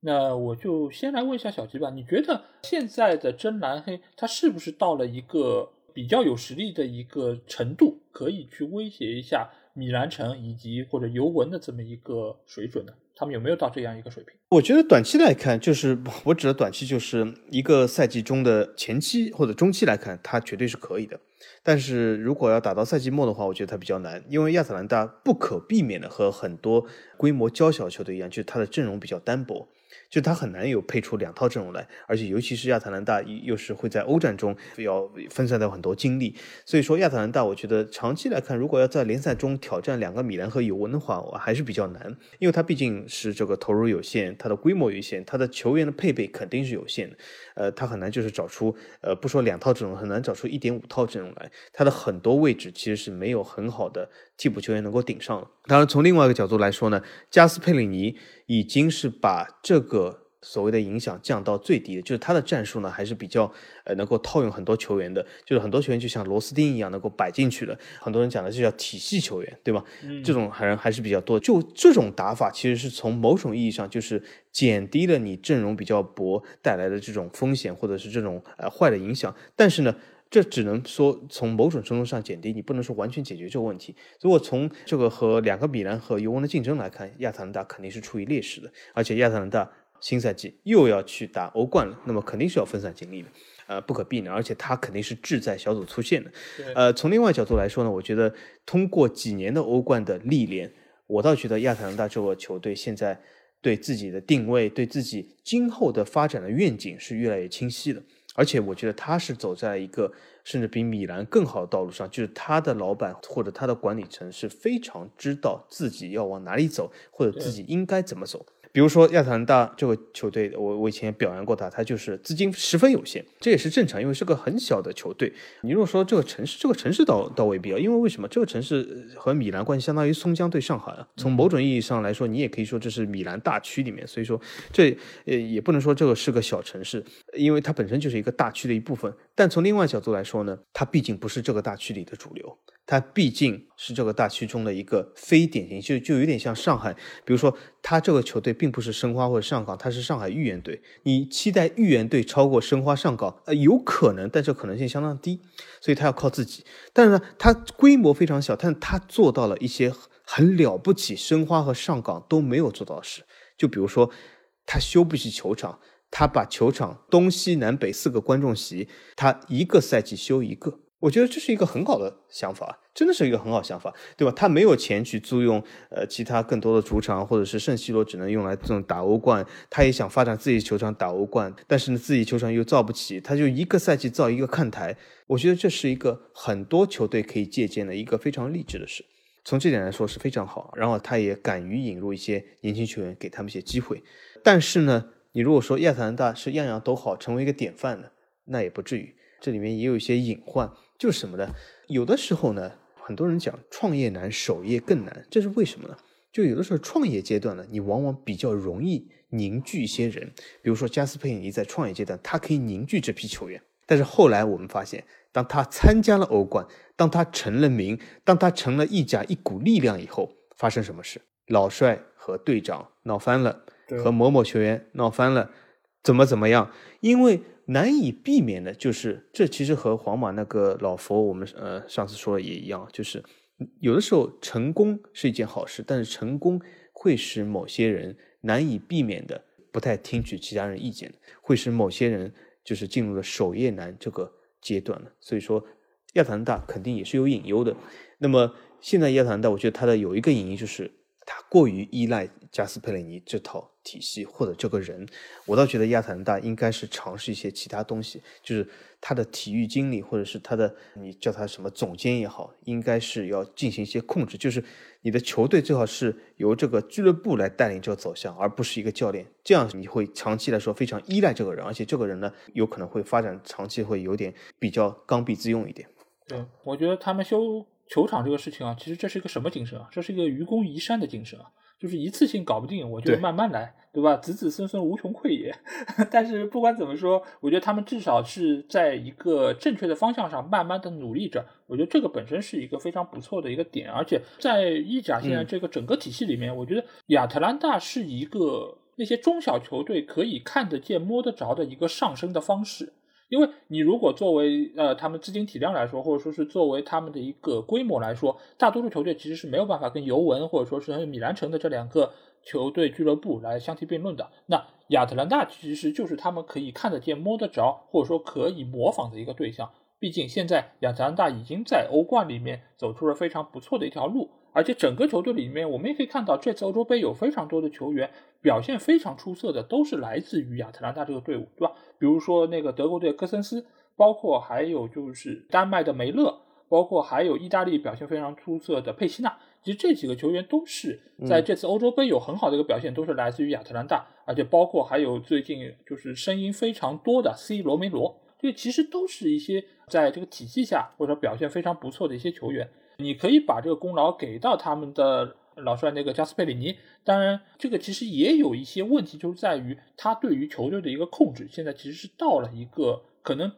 那我就先来问一下小吉吧，你觉得现在的真蓝黑他是不是到了一个比较有实力的一个程度，可以去威胁一下？米兰城以及或者尤文的这么一个水准呢？他们有没有到这样一个水平？我觉得短期来看，就是我指的短期，就是一个赛季中的前期或者中期来看，他绝对是可以的。但是如果要打到赛季末的话，我觉得它比较难，因为亚特兰大不可避免的和很多规模较小球队一样，就是它的阵容比较单薄。就他很难有配出两套阵容来，而且尤其是亚特兰大又是会在欧战中要分散掉很多精力，所以说亚特兰大，我觉得长期来看，如果要在联赛中挑战两个米兰和尤文的话，我还是比较难，因为他毕竟是这个投入有限，他的规模有限，他的球员的配备肯定是有限的，呃，他很难就是找出呃不说两套阵容，很难找出一点五套阵容来，他的很多位置其实是没有很好的替补球员能够顶上了。当然，从另外一个角度来说呢，加斯佩里尼已经是把这个。所谓的影响降到最低的，就是他的战术呢还是比较呃能够套用很多球员的，就是很多球员就像螺丝钉一样能够摆进去的。很多人讲的就叫体系球员，对吧？这种还还是比较多。就这种打法，其实是从某种意义上就是减低了你阵容比较薄带来的这种风险或者是这种呃坏的影响。但是呢，这只能说从某种程度上减低，你不能说完全解决这个问题。如果从这个和两个米兰和尤文的竞争来看，亚特兰大肯定是处于劣势的，而且亚特兰大。新赛季又要去打欧冠了，那么肯定是要分散精力的，呃，不可避免，而且他肯定是志在小组出线的。呃，从另外角度来说呢，我觉得通过几年的欧冠的历练，我倒觉得亚特兰大这个球队现在对自己的定位、对自己今后的发展的愿景是越来越清晰的，而且我觉得他是走在一个甚至比米兰更好的道路上，就是他的老板或者他的管理层是非常知道自己要往哪里走，或者自己应该怎么走。比如说亚特兰大这个球队，我我以前也表扬过他，他就是资金十分有限，这也是正常，因为是个很小的球队。你如果说这个城市，这个城市倒倒未必啊，因为为什么？这个城市和米兰关系相当于松江对上海啊，从某种意义上来说，你也可以说这是米兰大区里面，所以说这呃也不能说这个是个小城市，因为它本身就是一个大区的一部分。但从另外角度来说呢，它毕竟不是这个大区里的主流。它毕竟是这个大区中的一个非典型，就就有点像上海。比如说，他这个球队并不是申花或者上港，他是上海豫园队。你期待豫园队超过申花、上港，呃，有可能，但这可能性相当低。所以他要靠自己。但是呢，他规模非常小，但他做到了一些很了不起，申花和上港都没有做到的事。就比如说，他修不起球场，他把球场东西南北四个观众席，他一个赛季修一个。我觉得这是一个很好的想法，真的是一个很好想法，对吧？他没有钱去租用呃其他更多的主场，或者是圣西罗只能用来这种打欧冠，他也想发展自己球场打欧冠，但是呢自己球场又造不起，他就一个赛季造一个看台。我觉得这是一个很多球队可以借鉴的一个非常励志的事，从这点来说是非常好。然后他也敢于引入一些年轻球员，给他们一些机会。但是呢，你如果说亚特兰大是样样都好，成为一个典范的，那也不至于，这里面也有一些隐患。就是什么呢？有的时候呢，很多人讲创业难，守业更难，这是为什么呢？就有的时候创业阶段呢，你往往比较容易凝聚一些人，比如说加斯佩尼在创业阶段，他可以凝聚这批球员。但是后来我们发现，当他参加了欧冠，当他成了名，当他成了意甲一股力量以后，发生什么事？老帅和队长闹翻了，和某某球员闹翻了，怎么怎么样？因为。难以避免的就是，这其实和皇马那个老佛，我们呃上次说的也一样，就是有的时候成功是一件好事，但是成功会使某些人难以避免的不太听取其他人意见，会使某些人就是进入了守业难这个阶段了。所以说，亚特兰大肯定也是有隐忧的。那么现在亚特兰大，我觉得它的有一个隐忧就是。他过于依赖加斯佩雷尼这套体系或者这个人，我倒觉得亚特兰大应该是尝试一些其他东西，就是他的体育经理或者是他的你叫他什么总监也好，应该是要进行一些控制，就是你的球队最好是由这个俱乐部来带领这个走向，而不是一个教练，这样你会长期来说非常依赖这个人，而且这个人呢有可能会发展长期会有点比较刚愎自用一点。对，我觉得他们修。球场这个事情啊，其实这是一个什么精神啊？这是一个愚公移山的精神啊，就是一次性搞不定，我就慢慢来，对吧？子子孙孙无穷匮也。[laughs] 但是不管怎么说，我觉得他们至少是在一个正确的方向上慢慢的努力着。我觉得这个本身是一个非常不错的一个点，而且在意甲现在这个整个体系里面，我觉得亚特兰大是一个那些中小球队可以看得见、摸得着的一个上升的方式。因为你如果作为呃他们资金体量来说，或者说是作为他们的一个规模来说，大多数球队其实是没有办法跟尤文或者说是米兰城的这两个球队俱乐部来相提并论的。那亚特兰大其实就是他们可以看得见、摸得着，或者说可以模仿的一个对象。毕竟现在亚特兰大已经在欧冠里面走出了非常不错的一条路，而且整个球队里面，我们也可以看到，这次欧洲杯有非常多的球员表现非常出色的，都是来自于亚特兰大这个队伍，对吧？比如说那个德国队科森斯，包括还有就是丹麦的梅勒，包括还有意大利表现非常出色的佩西纳。其实这几个球员都是在这次欧洲杯有很好的一个表现，都是来自于亚特兰大，而且包括还有最近就是声音非常多的 C 罗梅罗，这其实都是一些在这个体系下或者表现非常不错的一些球员。你可以把这个功劳给到他们的老帅那个加斯佩里尼，当然这个其实也有一些问题，就是在于他对于球队的一个控制，现在其实是到了一个可能。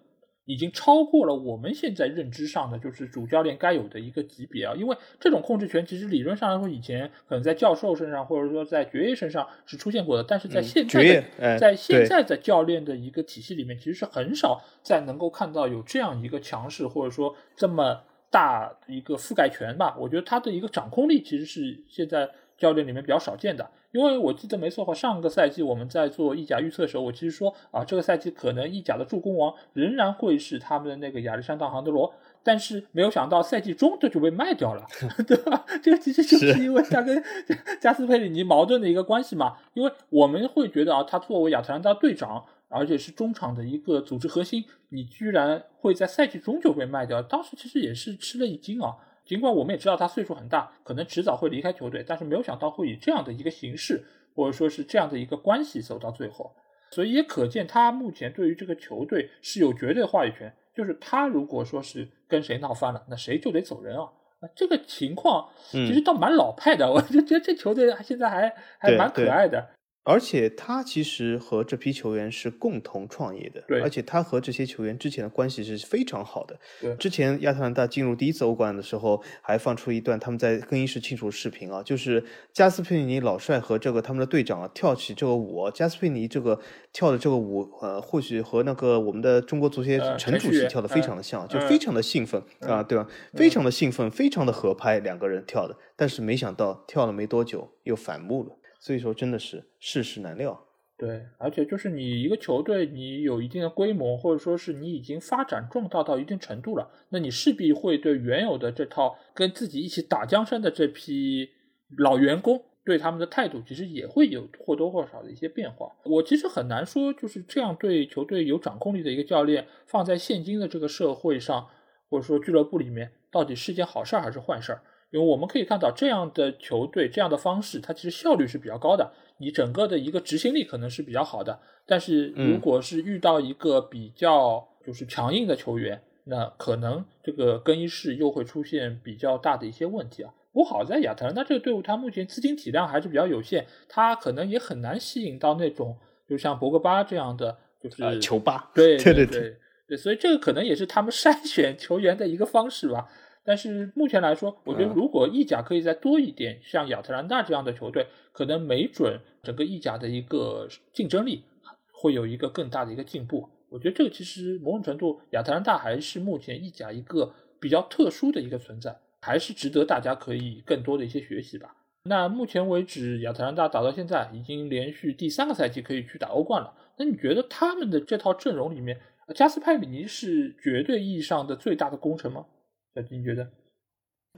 已经超过了我们现在认知上的就是主教练该有的一个级别啊！因为这种控制权其实理论上来说，以前可能在教授身上或者说在爵爷身上是出现过的，但是在现在的在现在的教练的一个体系里面，其实是很少再能够看到有这样一个强势或者说这么大一个覆盖权吧。我觉得他的一个掌控力其实是现在教练里面比较少见的。因为我记得没错的话，上个赛季我们在做意甲预测的时候，我其实说啊，这个赛季可能意甲的助攻王仍然会是他们的那个亚历山大·杭德罗，但是没有想到赛季中这就被卖掉了，[laughs] 对吧？这个其实就是因为他跟 [laughs] 加斯佩里尼矛盾的一个关系嘛。因为我们会觉得啊，他作为亚特兰大队长，而且是中场的一个组织核心，你居然会在赛季中就被卖掉，当时其实也是吃了一惊啊。尽管我们也知道他岁数很大，可能迟早会离开球队，但是没有想到会以这样的一个形式，或者说是这样的一个关系走到最后，所以也可见他目前对于这个球队是有绝对话语权。就是他如果说是跟谁闹翻了，那谁就得走人啊。这个情况其实倒蛮老派的，我就觉得这球队现在还还蛮可爱的。而且他其实和这批球员是共同创业的，对。而且他和这些球员之前的关系是非常好的，对。之前亚特兰大进入第一次欧冠的时候，还放出一段他们在更衣室庆祝视频啊，就是加斯佩尼老帅和这个他们的队长啊跳起这个舞，加斯佩尼这个跳的这个舞，呃，或许和那个我们的中国足协陈主席跳的非常的像，就非常的兴奋啊，对吧？非常的兴奋，非常的合拍，两个人跳的，但是没想到跳了没多久又反目了。所以说，真的是世事难料。对，而且就是你一个球队，你有一定的规模，或者说是你已经发展壮大到一定程度了，那你势必会对原有的这套跟自己一起打江山的这批老员工，对他们的态度，其实也会有或多或少的一些变化。我其实很难说，就是这样对球队有掌控力的一个教练，放在现今的这个社会上，或者说俱乐部里面，到底是件好事还是坏事？因为我们可以看到，这样的球队这样的方式，它其实效率是比较高的，你整个的一个执行力可能是比较好的。但是如果是遇到一个比较就是强硬的球员，那可能这个更衣室又会出现比较大的一些问题啊。不过好在亚特兰大这个队伍，它目前资金体量还是比较有限，它可能也很难吸引到那种就像博格巴这样的就是球霸。对 [laughs] 对对对对，所以这个可能也是他们筛选球员的一个方式吧。但是目前来说，我觉得如果意甲可以再多一点，像亚特兰大这样的球队，可能没准整个意甲的一个竞争力会有一个更大的一个进步。我觉得这个其实某种程度，亚特兰大还是目前意甲一个比较特殊的一个存在，还是值得大家可以更多的一些学习吧。那目前为止，亚特兰大打到现在已经连续第三个赛季可以去打欧冠了。那你觉得他们的这套阵容里面，加斯派里尼是绝对意义上的最大的功臣吗？小金，觉得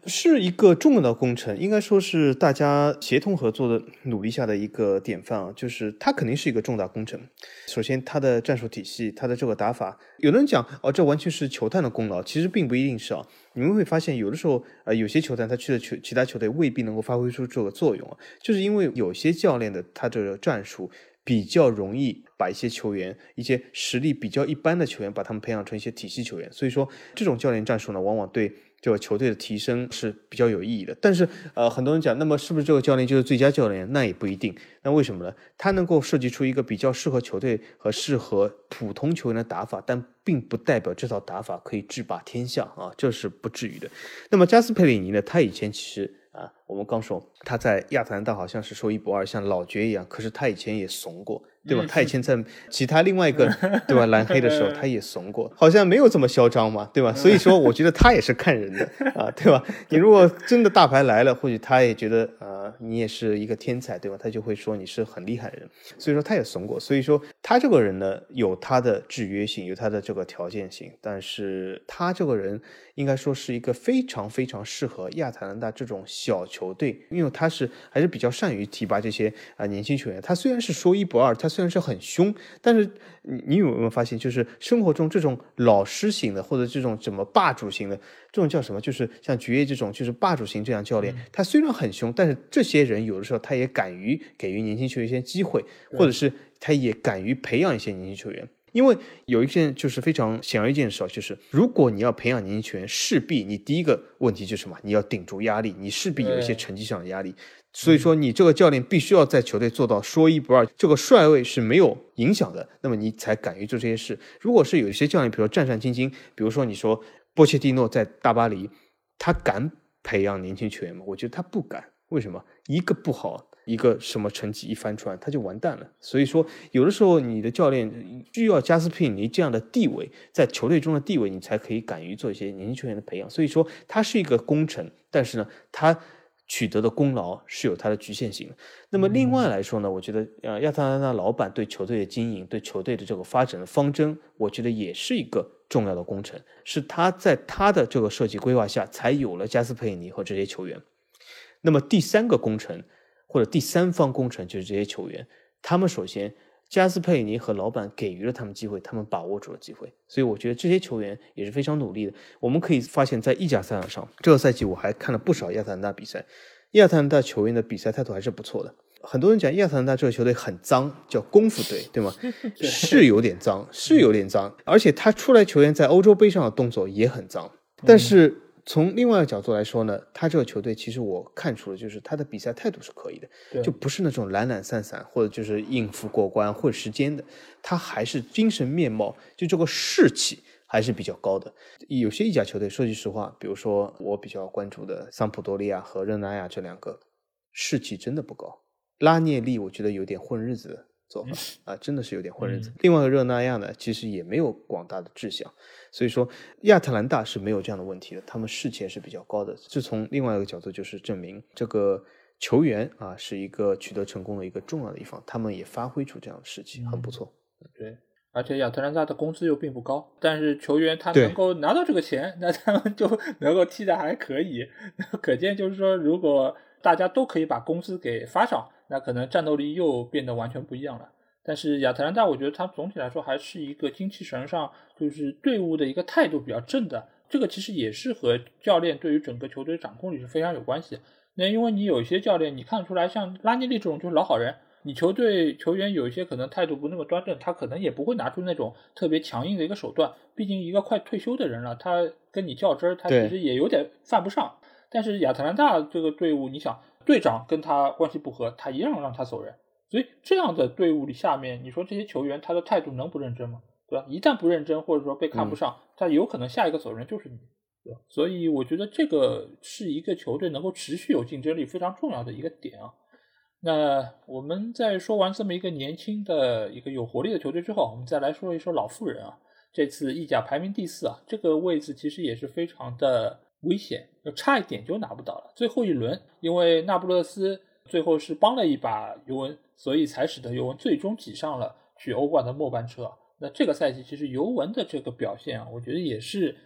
是一个重要的工程，应该说是大家协同合作的努力下的一个典范啊。就是它肯定是一个重大工程。首先，它的战术体系，它的这个打法，有的人讲哦，这完全是球探的功劳，其实并不一定是啊。你们会发现，有的时候呃，有些球探他去了球其他球队未必能够发挥出这个作用啊，就是因为有些教练的他这个战术比较容易把一些球员，一些实力比较一般的球员，把他们培养成一些体系球员。所以说，这种教练战术呢，往往对。这个球队的提升是比较有意义的，但是呃，很多人讲，那么是不是这个教练就是最佳教练？那也不一定。那为什么呢？他能够设计出一个比较适合球队和适合普通球员的打法，但并不代表这套打法可以制霸天下啊，这是不至于的。那么加斯佩里尼呢？他以前其实啊，我们刚说他在亚特兰大好像是说一不二，像老爵一样，可是他以前也怂过。对吧？他以前在其他另外一个 [laughs] 对吧蓝黑的时候，他也怂过，好像没有这么嚣张嘛，对吧？所以说，我觉得他也是看人的 [laughs] 啊，对吧？你如果真的大牌来了，或许他也觉得啊，你也是一个天才，对吧？他就会说你是很厉害的人，所以说他也怂过。所以说他这个人呢，有他的制约性，有他的这个条件性，但是他这个人应该说是一个非常非常适合亚特兰大这种小球队，因为他是还是比较善于提拔这些啊年轻球员。他虽然是说一不二，他。虽然是很凶，但是你你有没有发现，就是生活中这种老师型的，或者这种什么霸主型的，这种叫什么？就是像爵爷这种，就是霸主型这样教练，他虽然很凶，但是这些人有的时候他也敢于给予年轻球员一些机会，或者是他也敢于培养一些年轻球员。因为有一件就是非常显而易见的事，就是如果你要培养年轻球员，势必你第一个问题就是什么？你要顶住压力，你势必有一些成绩上的压力。所以说，你这个教练必须要在球队做到说一不二，这个帅位是没有影响的，那么你才敢于做这些事。如果是有一些教练，比如说战战兢兢，比如说你说波切蒂诺在大巴黎，他敢培养年轻球员吗？我觉得他不敢。为什么？一个不好，一个什么成绩一翻出来，他就完蛋了。所以说，有的时候你的教练需要加斯佩尼这样的地位，在球队中的地位，你才可以敢于做一些年轻球员的培养。所以说，他是一个功臣，但是呢，他。取得的功劳是有它的局限性的。那么另外来说呢，我觉得呃亚特兰大老板对球队的经营、对球队的这个发展的方针，我觉得也是一个重要的工程。是他在他的这个设计规划下，才有了加斯佩尼和这些球员。那么第三个工程或者第三方工程就是这些球员，他们首先。加斯佩尼和老板给予了他们机会，他们把握住了机会，所以我觉得这些球员也是非常努力的。我们可以发现，在意甲赛场上，这个赛季我还看了不少亚特兰大比赛，亚特兰大球员的比赛态度还是不错的。很多人讲亚特兰大这个球队很脏，叫功夫队，对吗？[laughs] 是有点脏，是有点脏，而且他出来球员在欧洲杯上的动作也很脏，但是。从另外一个角度来说呢，他这个球队其实我看出了，就是他的比赛态度是可以的，就不是那种懒懒散散或者就是应付过关混时间的，他还是精神面貌，就这个士气还是比较高的。有些意甲球队，说句实话，比如说我比较关注的桑普多利亚和热那亚这两个，士气真的不高。拉涅利我觉得有点混日子的做法啊，真的是有点混日子。另外一个热那亚呢，其实也没有广大的志向。所以说，亚特兰大是没有这样的问题的，他们士气也是比较高的。这从另外一个角度就是证明，这个球员啊是一个取得成功的一个重要的一方，他们也发挥出这样的士气，很不错。对，而且亚特兰大的工资又并不高，但是球员他能够拿到这个钱，那他们就 [laughs] 能够踢得还可以。可见就是说，如果大家都可以把工资给发上，那可能战斗力又变得完全不一样了。但是亚特兰大，我觉得他总体来说还是一个精气神上，就是队伍的一个态度比较正的。这个其实也是和教练对于整个球队掌控力是非常有关系。那因为你有一些教练，你看出来像拉尼利这种就是老好人，你球队球员有一些可能态度不那么端正，他可能也不会拿出那种特别强硬的一个手段。毕竟一个快退休的人了，他跟你较真儿，他其实也有点犯不上。但是亚特兰大这个队伍，你想队长跟他关系不和，他一样让他走人。所以这样的队伍里下面，你说这些球员他的态度能不认真吗？对吧？一旦不认真，或者说被看不上，他有可能下一个走人就是你，对吧？所以我觉得这个是一个球队能够持续有竞争力非常重要的一个点啊。那我们在说完这么一个年轻的一个有活力的球队之后，我们再来说一说老妇人啊。这次意甲排名第四啊，这个位置其实也是非常的危险，就差一点就拿不到了。最后一轮，因为那不勒斯最后是帮了一把尤文。所以才使得尤文最终挤上了去欧冠的末班车。那这个赛季其实尤文的这个表现啊，我觉得也是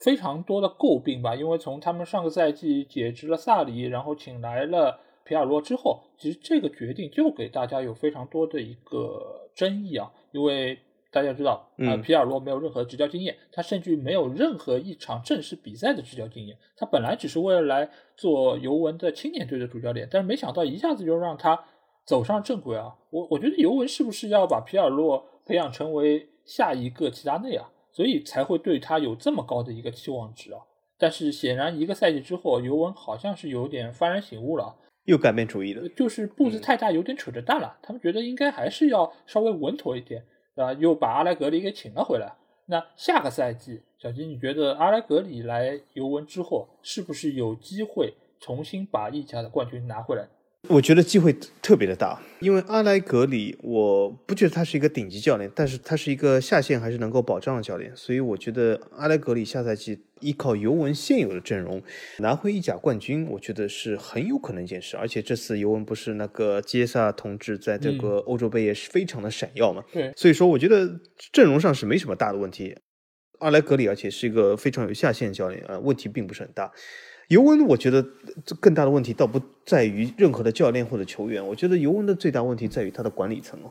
非常多的诟病吧。因为从他们上个赛季解职了萨里，然后请来了皮尔洛之后，其实这个决定就给大家有非常多的一个争议啊，因为。大家知道，啊，皮尔洛没有任何执教经验，他甚至没有任何一场正式比赛的执教经验。他本来只是为了来做尤文的青年队的主教练，但是没想到一下子就让他。走上正轨啊！我我觉得尤文是不是要把皮尔洛培养成为下一个齐达内啊？所以才会对他有这么高的一个期望值啊！但是显然一个赛季之后，尤文好像是有点幡然醒悟了，又改变主意了，就是步子太大，有点扯着蛋了。他们觉得应该还是要稍微稳妥一点，啊，又把阿莱格里给请了回来。那下个赛季，小金，你觉得阿莱格里来尤文之后，是不是有机会？重新把意甲的冠军拿回来？我觉得机会特别的大，因为阿莱格里，我不觉得他是一个顶级教练，但是他是一个下线还是能够保障的教练，所以我觉得阿莱格里下赛季依靠尤文现有的阵容拿回意甲冠军，我觉得是很有可能一件事。而且这次尤文不是那个杰萨同志在这个欧洲杯也是非常的闪耀嘛，对，所以说我觉得阵容上是没什么大的问题。阿莱格里而且是一个非常有下限教练啊，问题并不是很大。尤文，我觉得更大的问题倒不在于任何的教练或者球员，我觉得尤文的最大问题在于他的管理层哦。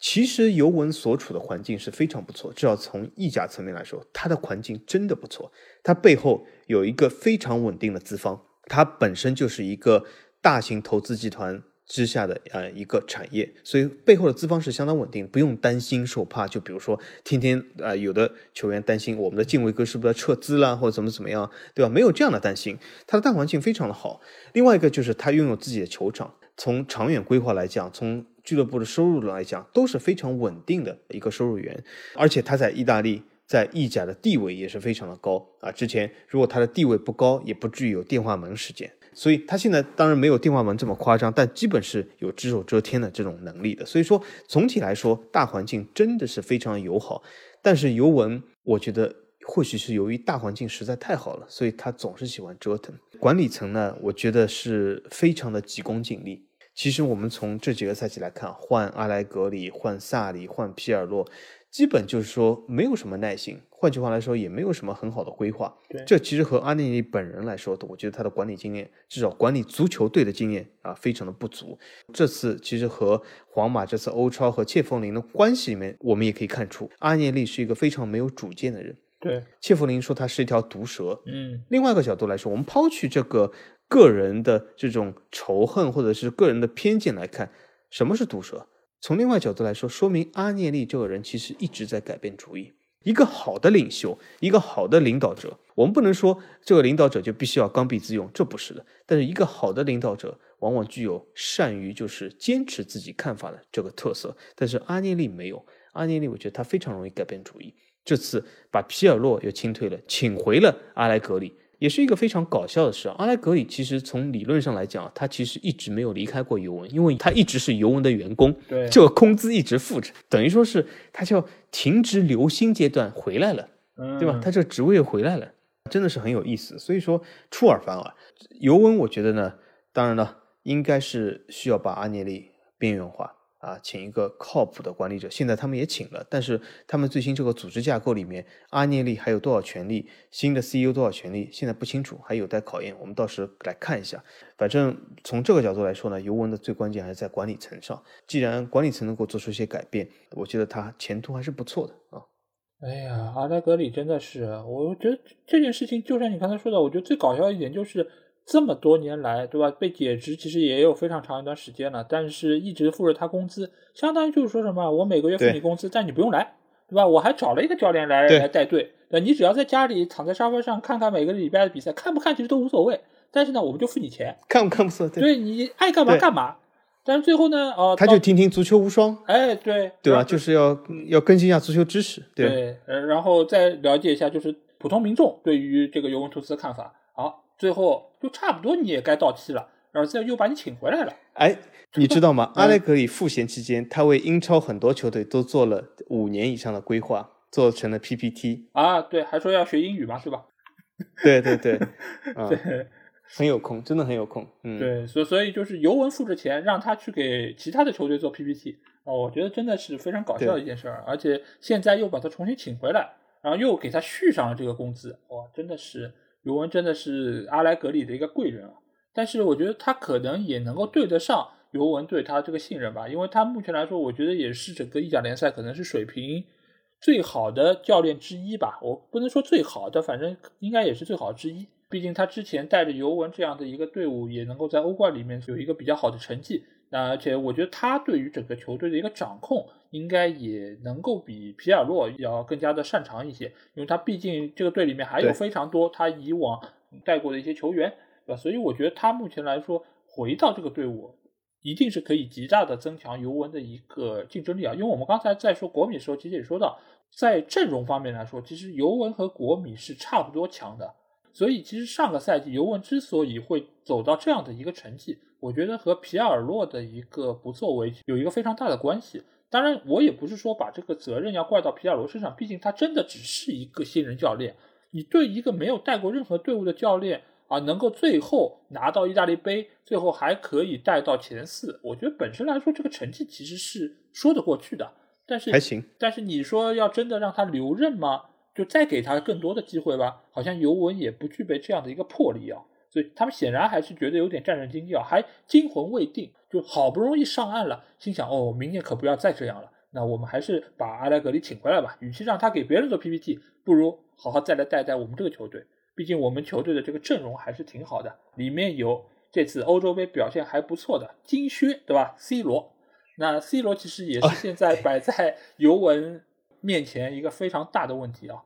其实尤文所处的环境是非常不错，至少从意甲层面来说，它的环境真的不错。它背后有一个非常稳定的资方，它本身就是一个大型投资集团。之下的呃一个产业，所以背后的资方是相当稳定，不用担心受怕。就比如说，天天啊，有的球员担心我们的敬畏哥是不是要撤资啦，或者怎么怎么样，对吧？没有这样的担心，他的大环境非常的好。另外一个就是他拥有自己的球场，从长远规划来讲，从俱乐部的收入来讲，都是非常稳定的一个收入源。而且他在意大利，在意甲的地位也是非常的高啊。之前如果他的地位不高，也不至于有电话门事件。所以他现在当然没有电话门这么夸张，但基本是有只手遮天的这种能力的。所以说总体来说，大环境真的是非常友好。但是尤文，我觉得或许是由于大环境实在太好了，所以他总是喜欢折腾。管理层呢，我觉得是非常的急功近利。其实我们从这几个赛季来看，换阿莱格里，换萨里，换皮尔洛。基本就是说没有什么耐心，换句话来说也没有什么很好的规划。对，这其实和阿涅利本人来说，我觉得他的管理经验，至少管理足球队的经验啊，非常的不足。这次其实和皇马这次欧超和切弗林的关系里面，我们也可以看出，阿涅利是一个非常没有主见的人。对，切弗林说他是一条毒蛇。嗯，另外一个角度来说，我们抛去这个个人的这种仇恨或者是个人的偏见来看，什么是毒蛇？从另外角度来说，说明阿涅利这个人其实一直在改变主意。一个好的领袖，一个好的领导者，我们不能说这个领导者就必须要刚愎自用，这不是的。但是一个好的领导者往往具有善于就是坚持自己看法的这个特色。但是阿涅利没有，阿涅利我觉得他非常容易改变主意。这次把皮尔洛又清退了，请回了阿莱格里。也是一个非常搞笑的事。阿莱格里其实从理论上来讲，他其实一直没有离开过尤文，因为他一直是尤文的员工，对，这个工资一直付着，等于说是他叫停职留薪阶段回来了，对吧？他这个职位又回来了，真的是很有意思。所以说出尔反尔，尤文我觉得呢，当然了，应该是需要把阿涅利边缘化。啊，请一个靠谱的管理者。现在他们也请了，但是他们最新这个组织架构里面，阿涅利还有多少权利？新的 CEO 多少权利？现在不清楚，还有待考验。我们到时来看一下。反正从这个角度来说呢，尤文的最关键还是在管理层上。既然管理层能够做出一些改变，我觉得他前途还是不错的啊。哎呀，阿莱格里真的是，我觉得这件事情，就像你刚才说的，我觉得最搞笑一点就是。这么多年来，对吧？被解职其实也有非常长一段时间了，但是一直付着他工资，相当于就是说什么，我每个月付你工资，但你不用来，对吧？我还找了一个教练来来带队，对，你只要在家里躺在沙发上看看每个礼拜的比赛，看不看其实都无所谓。但是呢，我们就付你钱，看不看不错，对你爱干嘛干嘛。但是最后呢，哦，他就听听足球无双，哎，对，对吧？就是要要更新一下足球知识，对，然后再了解一下就是普通民众对于这个尤文图斯的看法。好。最后就差不多，你也该到期了，然后再又把你请回来了。哎，你知道吗？阿莱格里赋闲期间，他为英超很多球队都做了五年以上的规划，做成了 PPT 啊。对，还说要学英语嘛，是吧？对 [laughs] 对对，[laughs] 对，很有空，真的很有空。嗯，对，所所以就是尤文付着钱让他去给其他的球队做 PPT 啊，我觉得真的是非常搞笑的一件事儿。而且现在又把他重新请回来，然后又给他续上了这个工资，哇，真的是。尤文真的是阿莱格里的一个贵人啊，但是我觉得他可能也能够对得上尤文对他这个信任吧，因为他目前来说，我觉得也是整个意甲联赛可能是水平最好的教练之一吧。我不能说最好的，反正应该也是最好之一。毕竟他之前带着尤文这样的一个队伍，也能够在欧冠里面有一个比较好的成绩。那而且我觉得他对于整个球队的一个掌控，应该也能够比皮尔洛要更加的擅长一些，因为他毕竟这个队里面还有非常多他以往带过的一些球员，对吧？所以我觉得他目前来说回到这个队伍，一定是可以极大的增强尤文的一个竞争力啊。因为我们刚才在说国米的时候，其实也说到，在阵容方面来说，其实尤文和国米是差不多强的。所以其实上个赛季尤文之所以会走到这样的一个成绩，我觉得和皮尔洛的一个不作为有一个非常大的关系。当然，我也不是说把这个责任要怪到皮亚罗身上，毕竟他真的只是一个新人教练。你对一个没有带过任何队伍的教练啊，能够最后拿到意大利杯，最后还可以带到前四，我觉得本身来说这个成绩其实是说得过去的。但是还行。但是你说要真的让他留任吗？就再给他更多的机会吧？好像尤文也不具备这样的一个魄力啊。所以他们显然还是觉得有点战战兢兢啊，还惊魂未定。就好不容易上岸了，心想哦，明年可不要再这样了。那我们还是把阿莱格里请回来吧。与其让他给别人做 PPT，不如好好再来带带我们这个球队。毕竟我们球队的这个阵容还是挺好的，里面有这次欧洲杯表现还不错的金靴，对吧？C 罗，那 C 罗其实也是现在摆在尤文面前一个非常大的问题啊，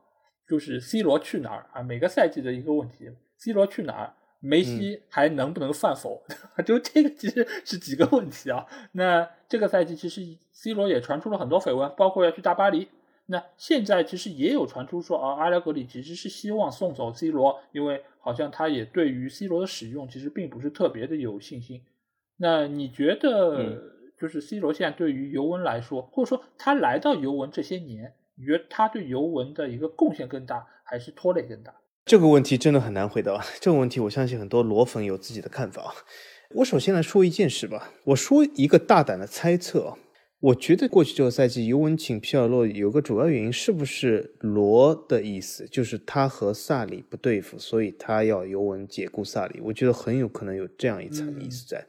就是 C 罗去哪儿啊？每个赛季的一个问题，C 罗去哪儿？梅西还能不能犯否？[laughs] 就这个其实是几个问题啊。那这个赛季其实 C 罗也传出了很多绯闻，包括要去大巴黎。那现在其实也有传出说啊，阿莱格里其实是希望送走 C 罗，因为好像他也对于 C 罗的使用其实并不是特别的有信心。那你觉得，就是 C 罗现在对于尤文来说，或者说他来到尤文这些年，你觉得他对尤文的一个贡献更大，还是拖累更大？这个问题真的很难回答。[laughs] 这个问题，我相信很多罗粉有自己的看法。我首先来说一件事吧。我说一个大胆的猜测。我觉得过去这个赛季尤文请皮尔洛有个主要原因，是不是罗的意思就是他和萨里不对付，所以他要尤文解雇萨里？我觉得很有可能有这样一层意思在。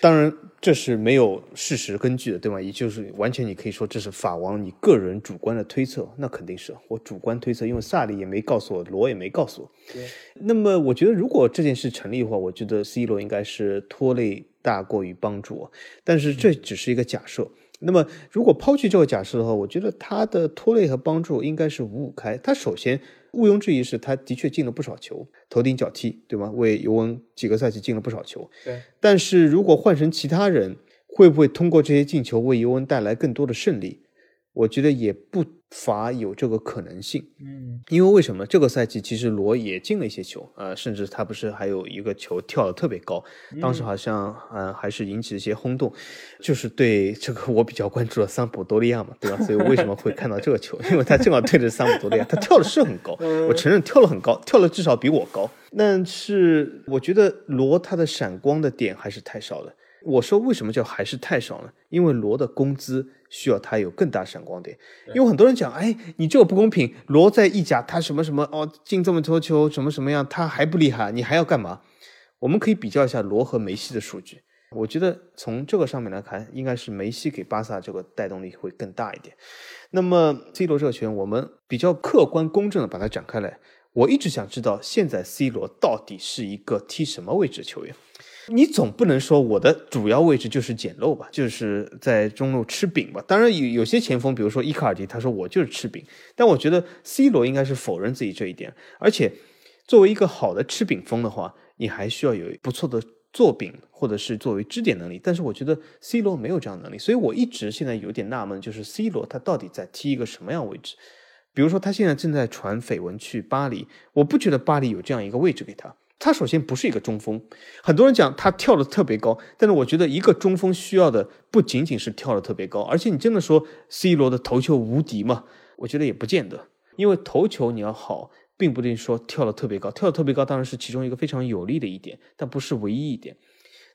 当然，这是没有事实根据的，对吗？也就是完全你可以说这是法王你个人主观的推测，那肯定是我主观推测，因为萨里也没告诉我，罗也没告诉我。对。那么，我觉得如果这件事成立的话，我觉得 C 罗应该是拖累大过于帮助我，但是这只是一个假设。那么，如果抛弃这个假设的话，我觉得他的拖累和帮助应该是五五开。他首先。毋庸置疑是，他的确进了不少球，头顶脚踢，对吗？为尤文几个赛季进了不少球。对。但是如果换成其他人，会不会通过这些进球为尤文带来更多的胜利？我觉得也不。乏有这个可能性，嗯，因为为什么这个赛季其实罗也进了一些球，呃，甚至他不是还有一个球跳的特别高，当时好像呃还是引起了一些轰动，就是对这个我比较关注的桑普多利亚嘛，对吧？所以为什么会看到这个球？因为他正好对着桑普多利亚，他跳的是很高，我承认跳了很高，跳了至少比我高，但是我觉得罗他的闪光的点还是太少了。我说为什么叫还是太少呢？因为罗的工资需要他有更大闪光点。因为很多人讲，哎，你这个不公平。罗在意甲，他什么什么哦，进这么多球，什么什么样，他还不厉害，你还要干嘛？我们可以比较一下罗和梅西的数据。我觉得从这个上面来看，应该是梅西给巴萨这个带动力会更大一点。那么 C 罗这个球员，我们比较客观公正的把它展开来。我一直想知道，现在 C 罗到底是一个踢什么位置的球员？你总不能说我的主要位置就是捡漏吧，就是在中路吃饼吧。当然有有些前锋，比如说伊卡尔迪，他说我就是吃饼。但我觉得 C 罗应该是否认自己这一点。而且作为一个好的吃饼锋的话，你还需要有不错的做饼或者是作为支点能力。但是我觉得 C 罗没有这样能力，所以我一直现在有点纳闷，就是 C 罗他到底在踢一个什么样位置？比如说他现在正在传绯闻去巴黎，我不觉得巴黎有这样一个位置给他。他首先不是一个中锋，很多人讲他跳的特别高，但是我觉得一个中锋需要的不仅仅是跳的特别高，而且你真的说 C 罗的头球无敌吗？我觉得也不见得，因为头球你要好，并不一定说跳的特别高，跳的特别高当然是其中一个非常有利的一点，但不是唯一一点。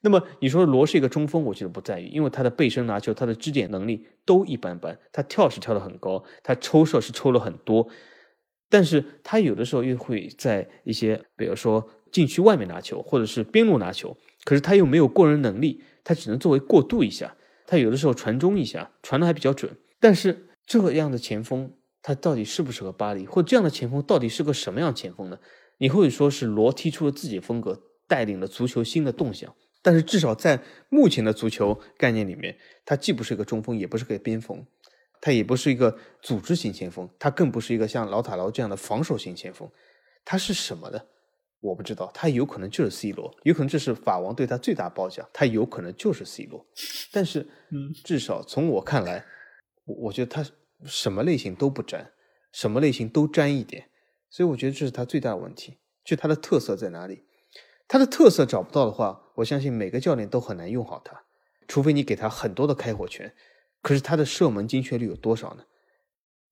那么你说罗是一个中锋，我觉得不在于，因为他的背身拿球、他的支点能力都一般般，他跳是跳的很高，他抽射是抽了很多，但是他有的时候又会在一些，比如说。禁区外面拿球，或者是边路拿球，可是他又没有过人能力，他只能作为过渡一下。他有的时候传中一下，传的还比较准。但是这样的前锋，他到底适不适合巴黎？或这样的前锋到底是个什么样前锋呢？你或者说是罗踢出了自己风格，带领了足球新的动向。但是至少在目前的足球概念里面，他既不是一个中锋，也不是个边锋，他也不是一个组织型前锋，他更不是一个像老塔劳这样的防守型前锋，他是什么呢？我不知道，他有可能就是 C 罗，有可能这是法王对他最大褒奖，他有可能就是 C 罗。但是，嗯，至少从我看来，我我觉得他什么类型都不沾，什么类型都沾一点，所以我觉得这是他最大的问题。就他的特色在哪里？他的特色找不到的话，我相信每个教练都很难用好他，除非你给他很多的开火权。可是他的射门精确率有多少呢？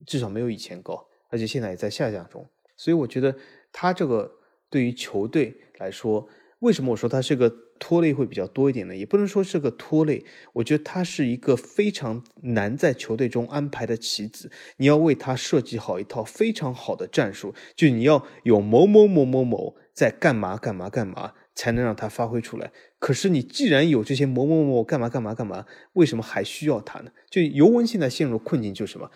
至少没有以前高，而且现在也在下降中。所以我觉得他这个对于球队来说，为什么我说他是个拖累会比较多一点呢？也不能说是个拖累，我觉得他是一个非常难在球队中安排的棋子。你要为他设计好一套非常好的战术，就你要有某某某某某在干嘛干嘛干嘛。才能让他发挥出来。可是你既然有这些某某某干嘛干嘛干嘛，为什么还需要他呢？就尤文现在陷入困境，就是什么？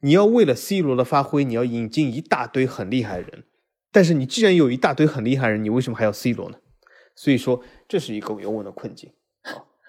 你要为了 C 罗的发挥，你要引进一大堆很厉害的人。但是你既然有一大堆很厉害的人，你为什么还要 C 罗呢？所以说，这是一个尤文的困境。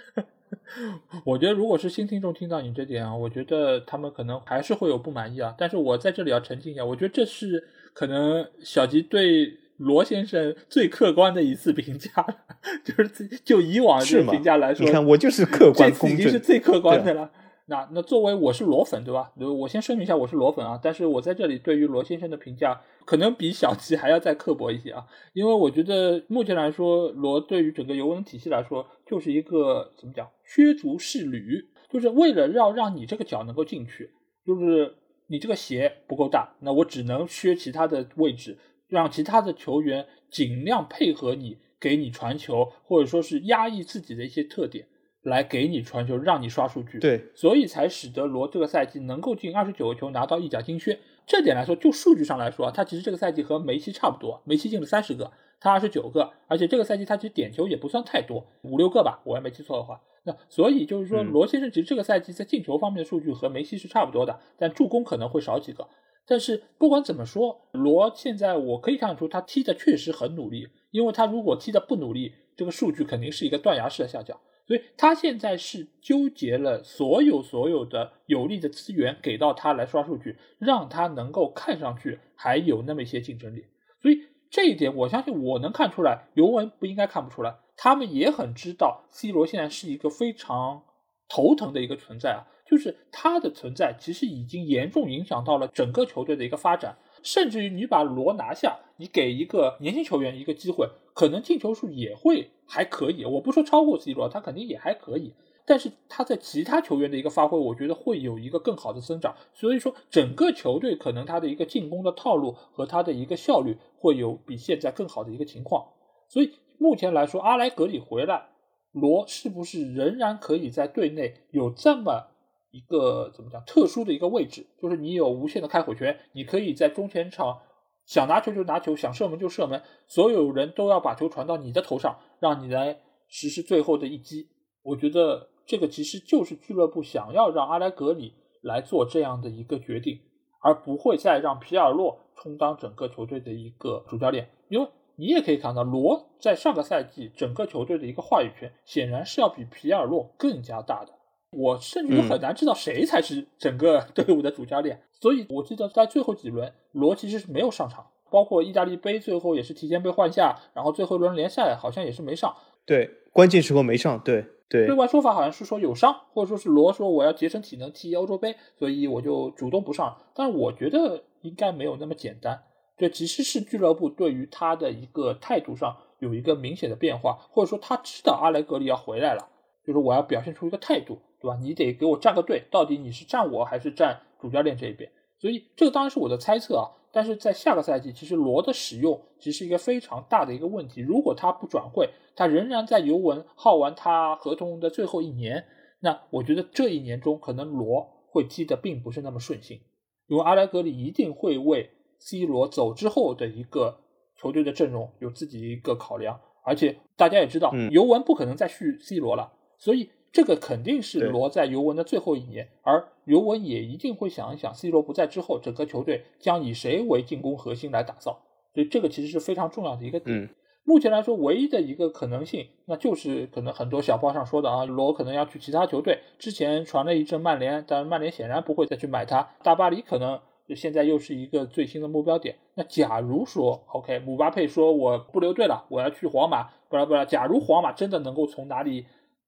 [laughs] 我觉得，如果是新听众听到你这点啊，我觉得他们可能还是会有不满意啊。但是我在这里要澄清一下，我觉得这是可能小吉对。罗先生最客观的一次评价，[laughs] 就是就以往的评价来说，你看我就是客观公正，已经是最客观的了。那那作为我是罗粉，对吧？我先声明一下，我是罗粉啊。但是我在这里对于罗先生的评价，可能比小吉还要再刻薄一些啊。因为我觉得目前来说，罗对于整个尤文体系来说，就是一个怎么讲，削足适履，就是为了要让你这个脚能够进去，就是你这个鞋不够大，那我只能削其他的位置。让其他的球员尽量配合你，给你传球，或者说是压抑自己的一些特点，来给你传球，让你刷数据。对，所以才使得罗这个赛季能够进二十九个球，拿到意甲金靴。这点来说，就数据上来说，他其实这个赛季和梅西差不多，梅西进了三十个，他二十九个，而且这个赛季他其实点球也不算太多，五六个吧，我要没记错的话。那所以就是说，罗先生其实这个赛季在进球方面的数据和梅西是差不多的，但助攻可能会少几个。但是不管怎么说，罗现在我可以看出他踢的确实很努力，因为他如果踢的不努力，这个数据肯定是一个断崖式的下降。所以他现在是纠结了所有所有的有利的资源给到他来刷数据，让他能够看上去还有那么一些竞争力。所以这一点，我相信我能看出来，尤文不应该看不出来，他们也很知道 C 罗现在是一个非常头疼的一个存在啊。就是他的存在，其实已经严重影响到了整个球队的一个发展，甚至于你把罗拿下，你给一个年轻球员一个机会，可能进球数也会还可以。我不说超过 C 罗，他肯定也还可以。但是他在其他球员的一个发挥，我觉得会有一个更好的增长。所以说，整个球队可能他的一个进攻的套路和他的一个效率会有比现在更好的一个情况。所以目前来说，阿莱格里回来，罗是不是仍然可以在队内有这么？一个怎么讲特殊的一个位置，就是你有无限的开火权，你可以在中前场想拿球就拿球，想射门就射门，所有人都要把球传到你的头上，让你来实施最后的一击。我觉得这个其实就是俱乐部想要让阿莱格里来做这样的一个决定，而不会再让皮尔洛充当整个球队的一个主教练。因为你也可以看到，罗在上个赛季整个球队的一个话语权显然是要比皮尔洛更加大的。我甚至都很难知道谁才是整个 [laughs] 队伍的主教练，所以我记得在最后几轮，罗其实是没有上场，包括意大利杯最后也是提前被换下，然后最后一轮联赛好像也是没上。对，关键时候没上。对对。对外说法好像是说有伤，或者说是罗说我要节省体能踢欧洲杯，所以我就主动不上。但是我觉得应该没有那么简单，这其实是俱乐部对于他的一个态度上有一个明显的变化，或者说他知道阿莱格里要回来了，就是我要表现出一个态度。对吧？你得给我站个队，到底你是站我还是站主教练这一边？所以这个当然是我的猜测啊。但是在下个赛季，其实罗的使用其实是一个非常大的一个问题。如果他不转会，他仍然在尤文耗完他合同的最后一年，那我觉得这一年中可能罗会踢的并不是那么顺心，因为阿莱格里一定会为 C 罗走之后的一个球队的阵容有自己一个考量。而且大家也知道，尤文不可能再续 C 罗了，所以。这个肯定是罗在尤文的最后一年，而尤文也一定会想一想，C 罗不在之后，整个球队将以谁为进攻核心来打造。所以这个其实是非常重要的一个点。目前来说，唯一的一个可能性，那就是可能很多小报上说的啊，罗可能要去其他球队。之前传了一阵曼联，但曼联显然不会再去买他。大巴黎可能现在又是一个最新的目标点。那假如说，OK，姆巴佩说我不留队了，我要去皇马，不然不然，假如皇马真的能够从哪里？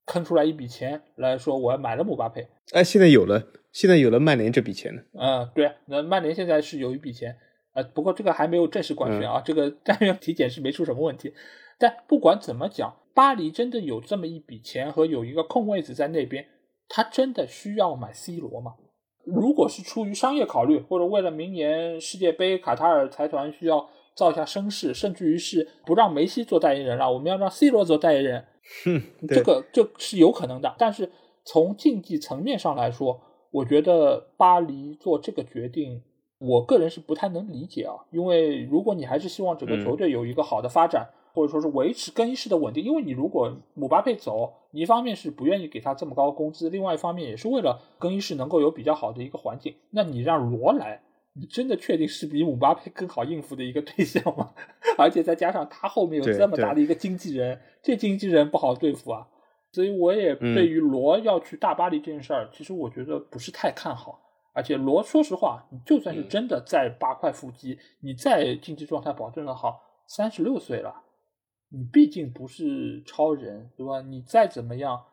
坑出来一笔钱来说，我要买了姆巴佩。哎，现在有了，现在有了曼联这笔钱了。嗯，对，那曼联现在是有一笔钱，呃，不过这个还没有正式官宣啊，这个但愿体检是没出什么问题。但不管怎么讲，巴黎真的有这么一笔钱和有一个空位子在那边，他真的需要买 C 罗吗？如果是出于商业考虑，或者为了明年世界杯，卡塔尔财团需要造一下声势，甚至于是不让梅西做代言人了，我们要让 C 罗做代言人，这个这是有可能的。但是从竞技层面上来说，我觉得巴黎做这个决定，我个人是不太能理解啊。因为如果你还是希望整个球队有一个好的发展，或者说是维持更衣室的稳定，因为你如果姆巴佩走，你一方面是不愿意给他这么高工资，另外一方面也是为了更衣室能够有比较好的一个环境。那你让罗来，你真的确定是比姆巴佩更好应付的一个对象吗？而且再加上他后面有这么大的一个经纪人，这经纪人不好对付啊。所以我也对于罗要去大巴黎这件事儿，其实我觉得不是太看好。而且罗，说实话，你就算是真的在八块腹肌，你再竞技状态保证的好，三十六岁了。你毕竟不是超人，对吧？你再怎么样，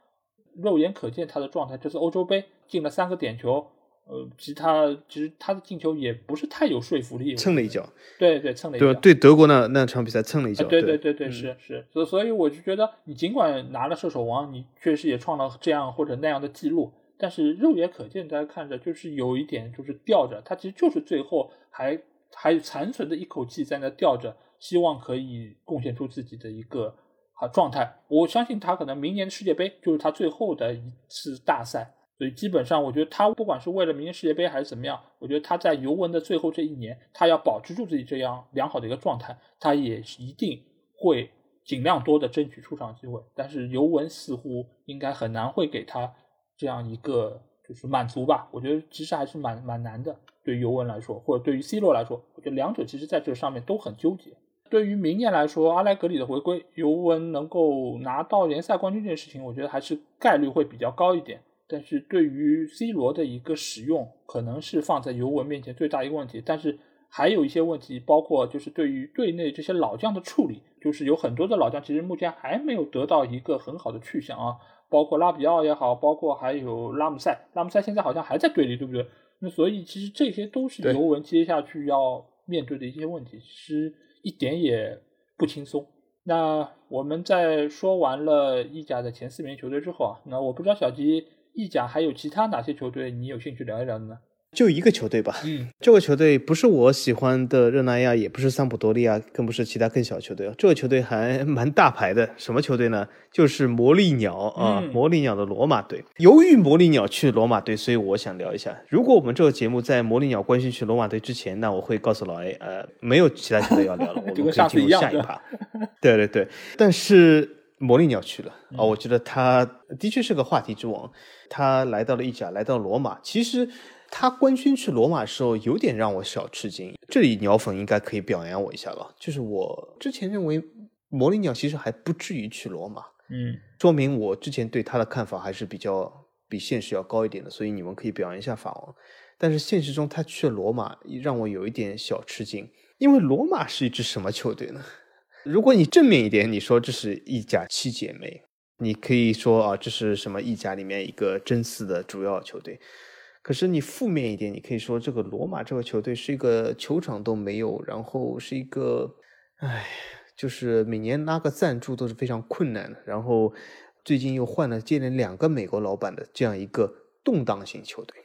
肉眼可见他的状态。这次欧洲杯进了三个点球，呃，其他其实他的进球也不是太有说服力。蹭了一脚，对对，蹭了一脚。对对，德国那那场比赛蹭了一脚。对对对对，是是。所所以我就觉得，你尽管拿了射手王，你确实也创了这样或者那样的记录，但是肉眼可见，大家看着就是有一点就是吊着，他其实就是最后还还残存的一口气在那吊着。希望可以贡献出自己的一个好状态。我相信他可能明年的世界杯就是他最后的一次大赛，所以基本上我觉得他不管是为了明年世界杯还是怎么样，我觉得他在尤文的最后这一年，他要保持住自己这样良好的一个状态，他也一定会尽量多的争取出场机会。但是尤文似乎应该很难会给他这样一个就是满足吧？我觉得其实还是蛮蛮难的，对尤文来说，或者对于 C 罗来说，我觉得两者其实在这上面都很纠结。对于明年来说，阿莱格里的回归，尤文能够拿到联赛冠军这件事情，我觉得还是概率会比较高一点。但是对于 C 罗的一个使用，可能是放在尤文面前最大一个问题。但是还有一些问题，包括就是对于队内这些老将的处理，就是有很多的老将其实目前还没有得到一个很好的去向啊，包括拉比奥也好，包括还有拉姆塞，拉姆塞现在好像还在队里，对不对？那所以其实这些都是尤文接下去要面对的一些问题。其实。一点也不轻松。那我们在说完了意甲的前四名球队之后啊，那我不知道小吉意甲还有其他哪些球队你有兴趣聊一聊的呢？就一个球队吧，嗯，这个球队不是我喜欢的热那亚，也不是桑普多利亚，更不是其他更小球队这个球队还 [laughs] 蛮大牌的，什么球队呢？就是魔力鸟啊，魔力鸟的罗马队。由于魔力鸟去罗马队，所以我想聊一下。如果我们这个节目在魔力鸟官宣去罗马队之前，那我会告诉老 A，呃，没有其他球队要聊了，[laughs] 我们可以进入下一趴。[laughs] 对对对，但是魔力鸟去了啊，我觉得他的确是个话题之王。他来到了意甲，来到罗马，其实。他官宣去罗马的时候，有点让我小吃惊。这里鸟粉应该可以表扬我一下了，就是我之前认为魔力鸟其实还不至于去罗马，嗯，说明我之前对他的看法还是比较比现实要高一点的，所以你们可以表扬一下法王。但是现实中他去了罗马，让我有一点小吃惊，因为罗马是一支什么球队呢？如果你正面一点，你说这是意甲七姐妹，你可以说啊，这是什么意甲里面一个争四的主要球队。可是你负面一点，你可以说这个罗马这个球队是一个球场都没有，然后是一个，唉，就是每年拉个赞助都是非常困难的。然后最近又换了接连两个美国老板的这样一个动荡型球队，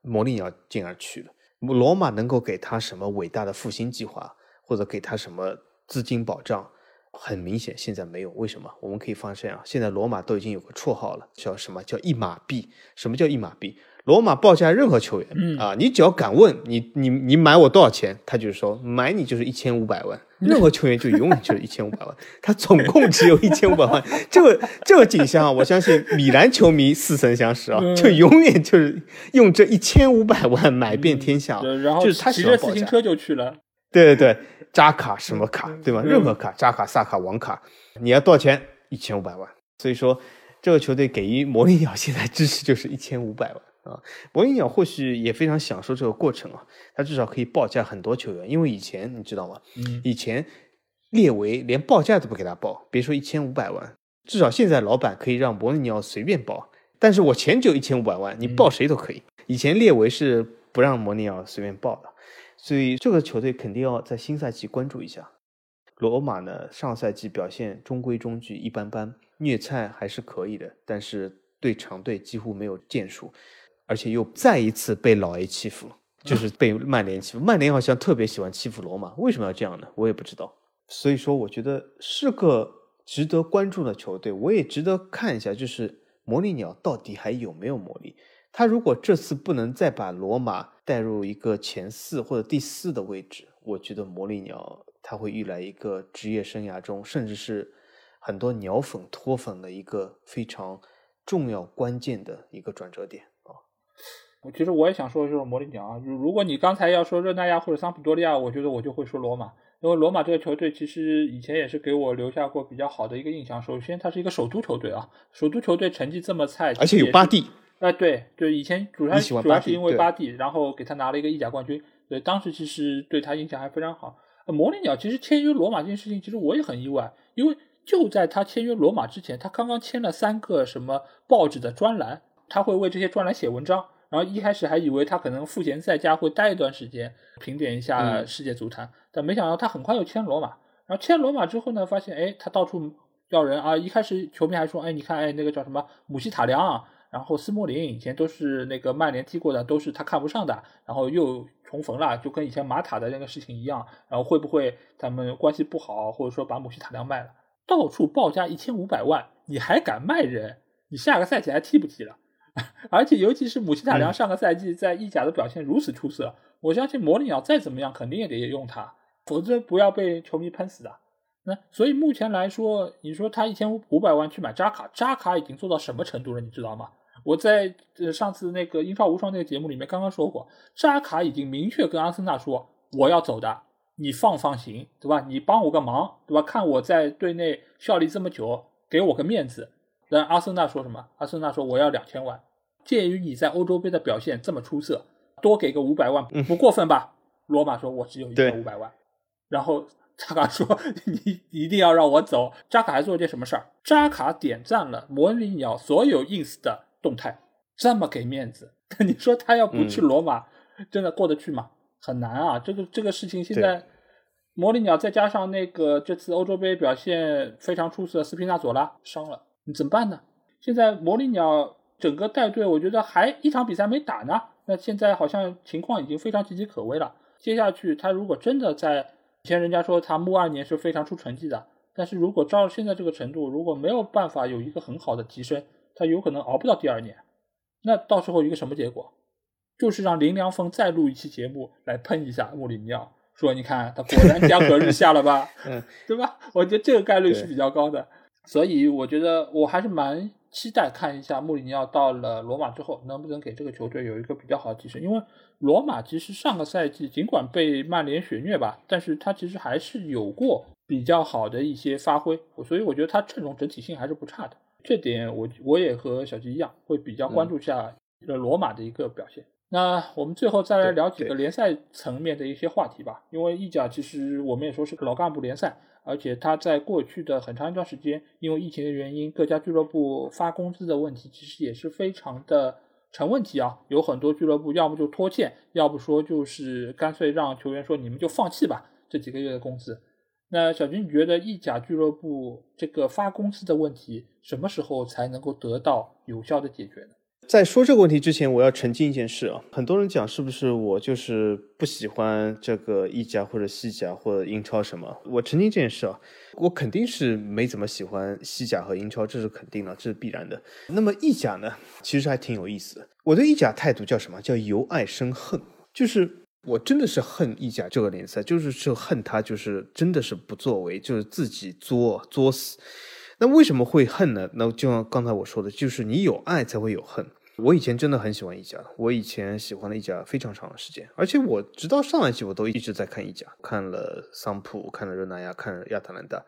摩利鸟进而去了。罗马能够给他什么伟大的复兴计划，或者给他什么资金保障？很明显现在没有。为什么？我们可以发现啊，现在罗马都已经有个绰号了，叫什么叫一马币？什么叫一马币？罗马报价任何球员，嗯啊，你只要敢问你，你你买我多少钱，他就是说买你就是一千五百万，任何球员就永远就是一千五百万，他总共只有一千五百万，这个这个景象啊，我相信米兰球迷似曾相识啊，就永远就是用这一千五百万买遍天下，然后就是他骑着自行车就去了，对对对，扎卡什么卡对吧？任何卡，扎卡、萨卡、王卡，你要多少钱？一千五百万。所以说，这个球队给予魔力鸟现在支持 [laughs] 就是一千五百万。啊，博尼鸟或许也非常享受这个过程啊，他至少可以报价很多球员，因为以前你知道吗？嗯，以前列维连报价都不给他报，别说一千五百万，至少现在老板可以让博尼鸟随便报，但是我钱只有一千五百万，你报谁都可以。以前列维是不让摩尼鸟随便报的，所以这个球队肯定要在新赛季关注一下。罗马呢，上赛季表现中规中矩，一般般，虐菜还是可以的，但是对强队几乎没有建树，而且又再一次被老 A 欺负了，就是 [laughs] 被曼联欺负。曼联好像特别喜欢欺负罗马，为什么要这样呢？我也不知道。所以说，我觉得是个值得关注的球队，我也值得看一下，就是魔力鸟到底还有没有魔力。他如果这次不能再把罗马带入一个前四或者第四的位置，我觉得魔力鸟它会遇来一个职业生涯中，甚至是很多鸟粉脱粉的一个非常重要关键的一个转折点啊。我其实我也想说的就是魔力鸟啊，如果你刚才要说热那亚或者桑普多利亚，我觉得我就会说罗马，因为罗马这个球队其实以前也是给我留下过比较好的一个印象。首先，它是一个首都球队啊，首都球队成绩这么菜，而且有巴蒂。哎，对对，以前主要主要是因为巴蒂，然后给他拿了一个意甲冠军，对，当时其实对他印象还非常好。魔力鸟其实签约罗马这件事情，其实我也很意外，因为就在他签约罗马之前，他刚刚签了三个什么报纸的专栏，他会为这些专栏写文章。然后一开始还以为他可能赋闲在家会待一段时间，评点一下世界足坛，但没想到他很快又签罗马。然后签罗马之后呢，发现哎，他到处要人啊。一开始球迷还说，哎，你看，哎，那个叫什么姆希塔良啊。然后斯莫林以前都是那个曼联踢过的，都是他看不上的，然后又重逢了，就跟以前马塔的那个事情一样。然后会不会他们关系不好，或者说把姆希塔良卖了？到处报价一千五百万，你还敢卖人？你下个赛季还踢不踢了？[laughs] 而且尤其是姆希塔良上个赛季在意甲的表现如此出色，我相信魔力鸟再怎么样肯定也得用他，否则不要被球迷喷死的。那所以目前来说，你说他一千五百万去买扎卡，扎卡已经做到什么程度了？你知道吗？我在呃上次那个英超无双那个节目里面刚刚说过，扎卡已经明确跟阿森纳说我要走的，你放放行，对吧？你帮我个忙，对吧？看我在队内效力这么久，给我个面子。但阿森纳说什么？阿森纳说我要两千万。鉴于你在欧洲杯的表现这么出色，多给个五百万不过分吧？罗马说我只有一千五百万。然后扎卡说 [laughs] 你一定要让我走。扎卡还做了件什么事儿？扎卡点赞了魔力鸟所有 ins 的。动态这么给面子，[laughs] 你说他要不去罗马，真的过得去吗？很难啊！这个这个事情现在，魔力鸟再加上那个这次欧洲杯表现非常出色的，斯皮纳佐拉伤了，你怎么办呢？现在魔力鸟整个带队，我觉得还一场比赛没打呢，那现在好像情况已经非常岌岌可危了。接下去他如果真的在以前人家说他木二年是非常出成绩的，但是如果照现在这个程度，如果没有办法有一个很好的提升。他有可能熬不到第二年，那到时候一个什么结果？就是让林良锋再录一期节目来喷一下穆里尼奥，说你看他果然江河日下了吧，[laughs] 嗯，对吧？我觉得这个概率是比较高的，所以我觉得我还是蛮期待看一下穆里尼奥到了罗马之后能不能给这个球队有一个比较好的提升，因为罗马其实上个赛季尽管被曼联血虐吧，但是他其实还是有过比较好的一些发挥，所以我觉得他阵容整体性还是不差的。这点我我也和小吉一样，会比较关注下罗马的一个表现。那我们最后再来聊几个联赛层面的一些话题吧。因为意甲其实我们也说是个老干部联赛，而且它在过去的很长一段时间，因为疫情的原因，各家俱乐部发工资的问题其实也是非常的成问题啊。有很多俱乐部要么就拖欠，要不说就是干脆让球员说你们就放弃吧，这几个月的工资。那小军，你觉得意甲俱乐部这个发工资的问题什么时候才能够得到有效的解决呢？在说这个问题之前，我要澄清一件事啊。很多人讲是不是我就是不喜欢这个意甲或者西甲或者英超什么？我澄清这件事啊，我肯定是没怎么喜欢西甲和英超，这是肯定的，这是必然的。那么意甲呢，其实还挺有意思的。我对意甲态度叫什么？叫由爱生恨，就是。我真的是恨意甲这个联赛，就是就恨他，就是真的是不作为，就是自己作作死。那为什么会恨呢？那就像刚才我说的，就是你有爱才会有恨。我以前真的很喜欢意甲，我以前喜欢了意甲非常长的时间，而且我直到上一季我都一直在看意甲，看了桑普，看了热那亚，看了亚特兰大。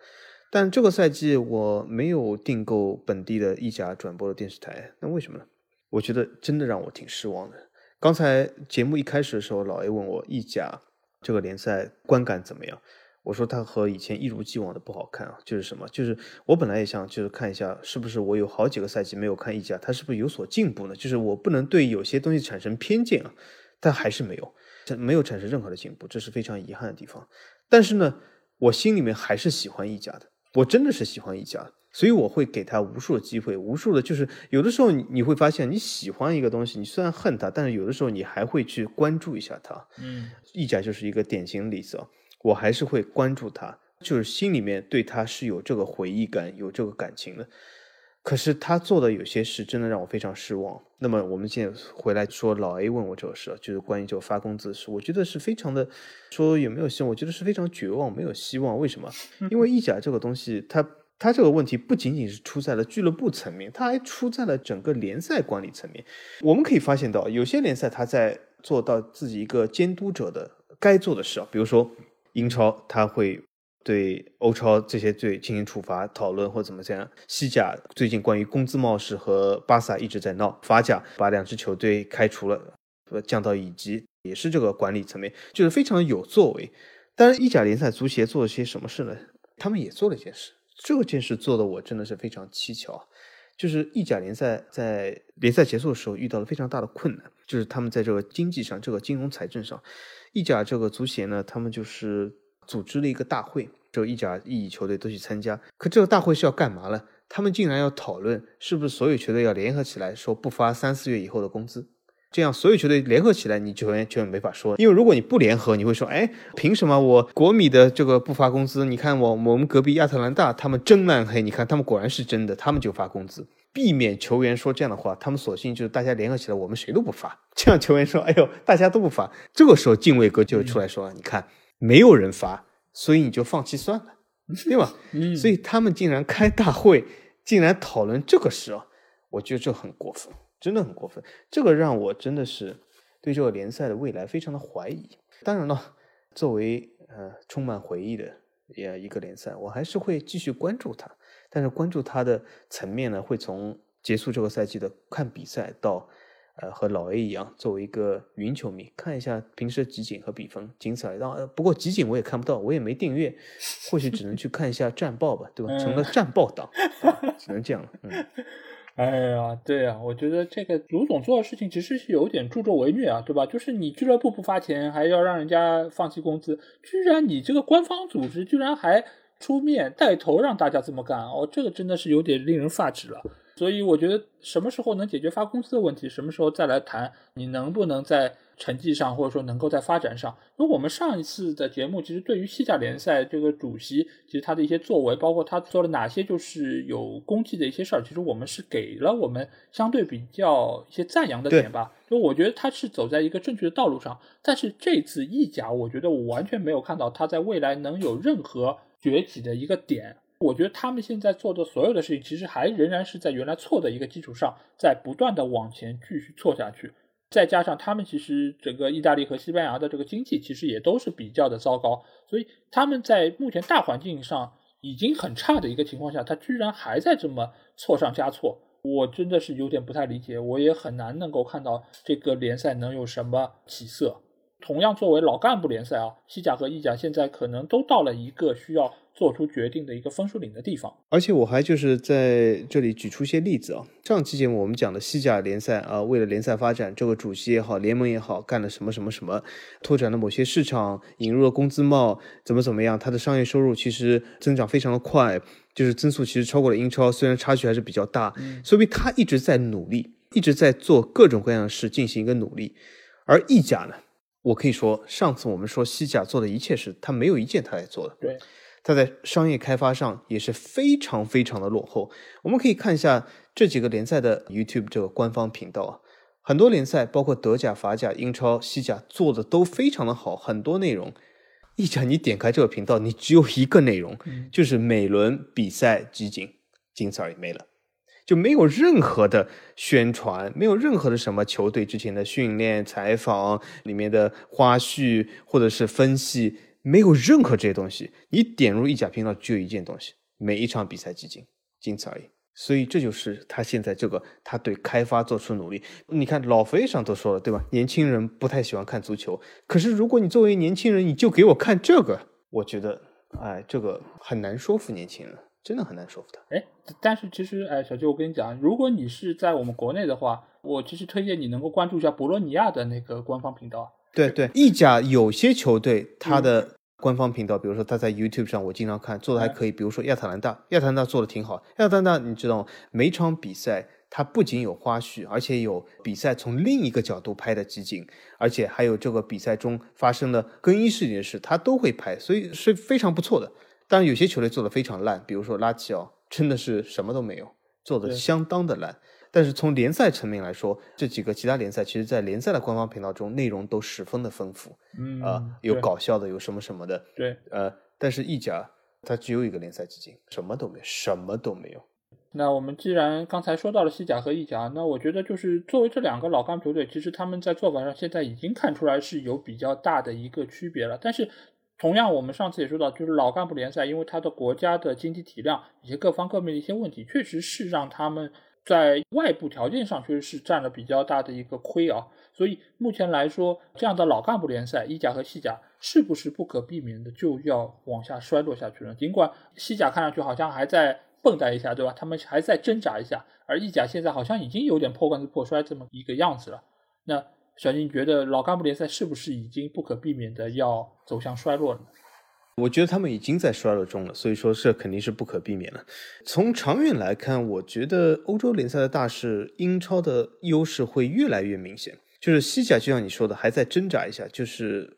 但这个赛季我没有订购本地的意甲转播的电视台，那为什么呢？我觉得真的让我挺失望的。刚才节目一开始的时候，老 A 问我意甲这个联赛观感怎么样？我说它和以前一如既往的不好看啊，就是什么？就是我本来也想就是看一下，是不是我有好几个赛季没有看意甲，它是不是有所进步呢？就是我不能对有些东西产生偏见啊。但还是没有，没有产生任何的进步，这是非常遗憾的地方。但是呢，我心里面还是喜欢意甲的，我真的是喜欢意甲的，所以我会给他无数的机会，无数的，就是有的时候你你会发现，你喜欢一个东西，你虽然恨他，但是有的时候你还会去关注一下他。嗯，意甲就是一个典型例子啊，我还是会关注他，就是心里面对他是有这个回忆感，有这个感情的。可是他做的有些事真的让我非常失望。那么我们现在回来说，老 A 问我这个事，就是关于这个发工资的事，我觉得是非常的，说有没有希望？我觉得是非常绝望，没有希望。为什么？因为意甲这个东西，它它这个问题不仅仅是出在了俱乐部层面，它还出在了整个联赛管理层面。我们可以发现到，有些联赛他在做到自己一个监督者的该做的事啊，比如说英超，他会。对欧超这些队进行处罚讨论或怎么怎样？西甲最近关于工资冒失和巴萨一直在闹，法甲把两支球队开除了，降到乙级，也是这个管理层面，就是非常有作为。但是意甲联赛足协做了些什么事呢？他们也做了一件事，这件事做的我真的是非常蹊跷，就是意甲联赛在联赛结束的时候遇到了非常大的困难，就是他们在这个经济上、这个金融财政上，意甲这个足协呢，他们就是。组织了一个大会，就意甲、意乙球队都去参加。可这个大会是要干嘛呢？他们竟然要讨论是不是所有球队要联合起来说不发三四月以后的工资，这样所有球队联合起来，你球员就没法说。因为如果你不联合，你会说，哎，凭什么我国米的这个不发工资？你看我我们隔壁亚特兰大他们真烂黑，你看他们果然是真的，他们就发工资。避免球员说这样的话，他们索性就是大家联合起来，我们谁都不发。这样球员说，哎呦，大家都不发。这个时候敬畏哥就会出来说了，你看。没有人发，所以你就放弃算了，对吧？[laughs] 嗯，所以他们竟然开大会，竟然讨论这个事啊！我觉得这很过分，真的很过分。这个让我真的是对这个联赛的未来非常的怀疑。当然了，作为呃充满回忆的也一个联赛，我还是会继续关注它。但是关注它的层面呢，会从结束这个赛季的看比赛到。呃，和老 A 一样，作为一个云球迷，看一下平时的集锦和比分，仅此而已。呃，不过集锦我也看不到，我也没订阅，或许只能去看一下战报吧，对吧？成了战报党，只能这样了。嗯，哎呀，对呀，我觉得这个卢总做的事情其实是有点助纣为虐啊，对吧？就是你俱乐部不发钱，还要让人家放弃工资，居然你这个官方组织居然还出面带头让大家这么干，哦，这个真的是有点令人发指了。所以我觉得什么时候能解决发工资的问题，什么时候再来谈你能不能在成绩上，或者说能够在发展上。因为我们上一次的节目，其实对于西甲联赛这个主席，其实他的一些作为，包括他做了哪些就是有功绩的一些事儿，其实我们是给了我们相对比较一些赞扬的点吧。就我觉得他是走在一个正确的道路上。但是这次意甲，我觉得我完全没有看到他在未来能有任何崛起的一个点。我觉得他们现在做的所有的事情，其实还仍然是在原来错的一个基础上，在不断的往前继续错下去。再加上他们其实整个意大利和西班牙的这个经济其实也都是比较的糟糕，所以他们在目前大环境上已经很差的一个情况下，他居然还在这么错上加错，我真的是有点不太理解，我也很难能够看到这个联赛能有什么起色。同样作为老干部联赛啊，西甲和意甲现在可能都到了一个需要。做出决定的一个分水岭的地方，而且我还就是在这里举出一些例子啊。上期节目我们讲的西甲联赛啊，为了联赛发展，这个主席也好，联盟也好，干了什么什么什么，拓展了某些市场，引入了工资帽，怎么怎么样，它的商业收入其实增长非常的快，就是增速其实超过了英超，虽然差距还是比较大，说明他一直在努力，一直在做各种各样的事进行一个努力。而意甲呢，我可以说，上次我们说西甲做的一切事，他没有一件他来做的。对。它在商业开发上也是非常非常的落后。我们可以看一下这几个联赛的 YouTube 这个官方频道啊，很多联赛，包括德甲、法甲、英超、西甲做的都非常的好，很多内容。意甲你点开这个频道，你只有一个内容，就是每轮比赛集锦，仅此而已，没了，就没有任何的宣传，没有任何的什么球队之前的训练、采访里面的花絮或者是分析。没有任何这些东西，你点入意甲频道就有一件东西，每一场比赛集锦，仅此而已。所以这就是他现在这个他对开发做出努力。你看老飞上都说了，对吧？年轻人不太喜欢看足球，可是如果你作为年轻人，你就给我看这个，我觉得，哎，这个很难说服年轻人，真的很难说服他。哎，但是其实，哎，小舅，我跟你讲，如果你是在我们国内的话，我其实推荐你能够关注一下博洛尼亚的那个官方频道啊。对对，意甲有些球队它的官方频道，比如说他在 YouTube 上，我经常看做的还可以。比如说亚特兰大，亚特兰大做的挺好。亚特兰大，你知道吗？每场比赛它不仅有花絮，而且有比赛从另一个角度拍的集锦，而且还有这个比赛中发生的更衣室里的事，他都会拍，所以是非常不错的。当然，有些球队做的非常烂，比如说拉齐奥，真的是什么都没有，做的相当的烂。但是从联赛层面来说，这几个其他联赛其实，在联赛的官方频道中，内容都十分的丰富，嗯啊，有搞笑的，有什么什么的，对，呃，但是意甲它只有一个联赛基金，什么都没有，什么都没有。那我们既然刚才说到了西甲和意甲，那我觉得就是作为这两个老干球队，其实他们在做法上现在已经看出来是有比较大的一个区别了。但是同样，我们上次也说到，就是老干部联赛，因为它的国家的经济体量以及各方各面的一些问题，确实是让他们。在外部条件上确实是占了比较大的一个亏啊，所以目前来说，这样的老干部联赛，意甲和西甲是不是不可避免的就要往下衰落下去了？尽管西甲看上去好像还在蹦跶一下，对吧？他们还在挣扎一下，而意甲现在好像已经有点破罐子破摔这么一个样子了。那小金觉得老干部联赛是不是已经不可避免的要走向衰落了？我觉得他们已经在衰落中了，所以说这肯定是不可避免的。从长远来看，我觉得欧洲联赛的大势，英超的优势会越来越明显。就是西甲，就像你说的，还在挣扎一下，就是。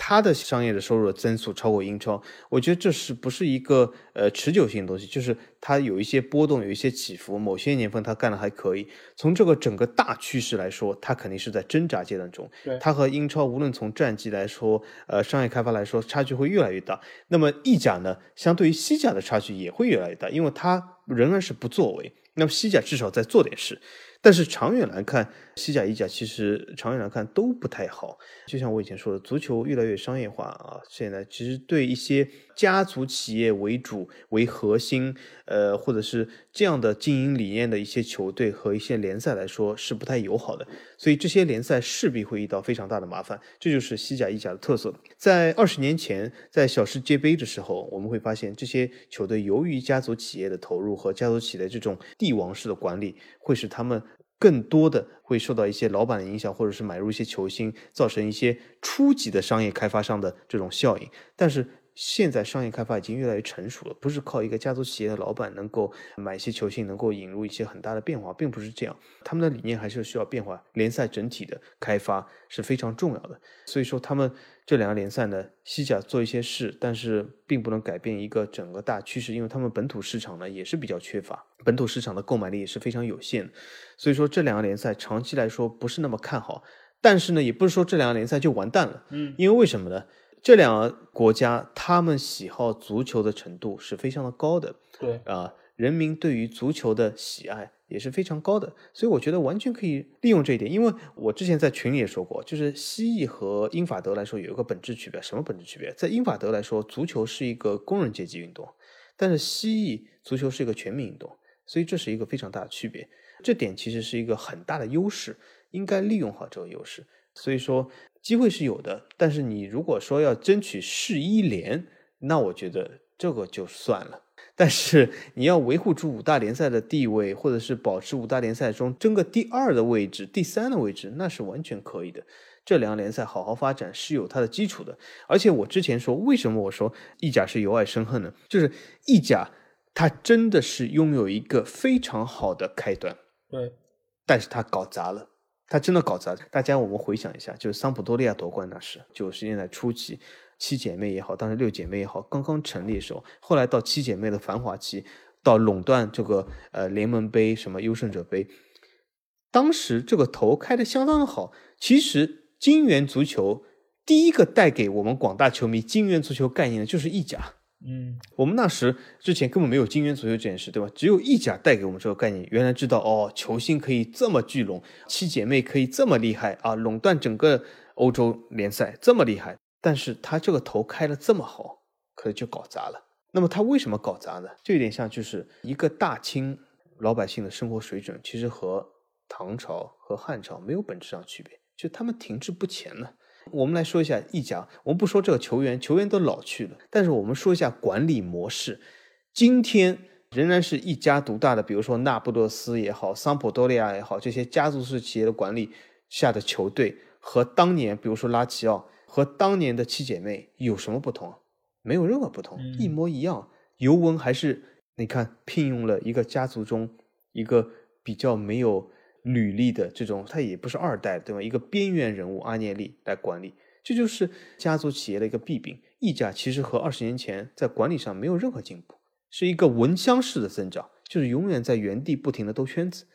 它的商业的收入增速超过英超，我觉得这是不是一个呃持久性的东西？就是它有一些波动，有一些起伏。某些年份它干的还可以，从这个整个大趋势来说，它肯定是在挣扎阶段中。它和英超无论从战绩来说，呃，商业开发来说，差距会越来越大。那么意甲呢，相对于西甲的差距也会越来越大，因为它仍然是不作为。那么西甲至少在做点事。但是长远来看，西甲、意甲其实长远来看都不太好。就像我以前说的，足球越来越商业化啊，现在其实对一些家族企业为主为核心，呃，或者是这样的经营理念的一些球队和一些联赛来说是不太友好的。所以这些联赛势必会遇到非常大的麻烦。这就是西甲、意甲的特色。在二十年前，在小世界杯的时候，我们会发现这些球队由于家族企业的投入和家族企业的这种帝王式的管理，会使他们。更多的会受到一些老板的影响，或者是买入一些球星，造成一些初级的商业开发商的这种效应。但是现在商业开发已经越来越成熟了，不是靠一个家族企业的老板能够买一些球星，能够引入一些很大的变化，并不是这样。他们的理念还是需要变化，联赛整体的开发是非常重要的。所以说他们。这两个联赛呢，西甲做一些事，但是并不能改变一个整个大趋势，因为他们本土市场呢也是比较缺乏，本土市场的购买力也是非常有限，所以说这两个联赛长期来说不是那么看好。但是呢，也不是说这两个联赛就完蛋了，嗯，因为为什么呢？这两个国家他们喜好足球的程度是非常的高的，对啊，人民对于足球的喜爱。也是非常高的，所以我觉得完全可以利用这一点。因为我之前在群里也说过，就是西裔和英法德来说有一个本质区别。什么本质区别？在英法德来说，足球是一个工人阶级运动，但是西裔足球是一个全民运动，所以这是一个非常大的区别。这点其实是一个很大的优势，应该利用好这个优势。所以说机会是有的，但是你如果说要争取世一联，那我觉得这个就算了。但是你要维护住五大联赛的地位，或者是保持五大联赛中争个第二的位置、第三的位置，那是完全可以的。这两个联赛好好发展是有它的基础的。而且我之前说，为什么我说意甲是由爱生恨呢？就是意甲它真的是拥有一个非常好的开端，对，但是它搞砸了，他真的搞砸。大家我们回想一下，就是桑普多利亚夺冠那时，九十年代初期。七姐妹也好，当时六姐妹也好，刚刚成立的时候，后来到七姐妹的繁华期，到垄断这个呃联盟杯什么优胜者杯，当时这个头开的相当好。其实金元足球第一个带给我们广大球迷金元足球概念的就是意甲。嗯，我们那时之前根本没有金元足球这件事，对吧？只有意甲带给我们这个概念。原来知道哦，球星可以这么聚拢，七姐妹可以这么厉害啊，垄断整个欧洲联赛这么厉害。但是他这个头开的这么好，可就搞砸了。那么他为什么搞砸呢？就有点像就是一个大清老百姓的生活水准，其实和唐朝和汉朝没有本质上区别，就他们停滞不前了。我们来说一下意甲，我们不说这个球员，球员都老去了，但是我们说一下管理模式。今天仍然是一家独大的，比如说那不勒斯也好，桑普多利亚也好，这些家族式企业的管理下的球队，和当年比如说拉齐奥和当年的七姐妹有什么不同？没有任何不同，一模一样。尤文还是你看聘用了一个家族中一个比较没有履历的这种，他也不是二代，对吧？一个边缘人物阿涅利来管理，这就是家族企业的一个弊病。意甲其实和二十年前在管理上没有任何进步。是一个蚊香式的增长，就是永远在原地不停的兜圈子，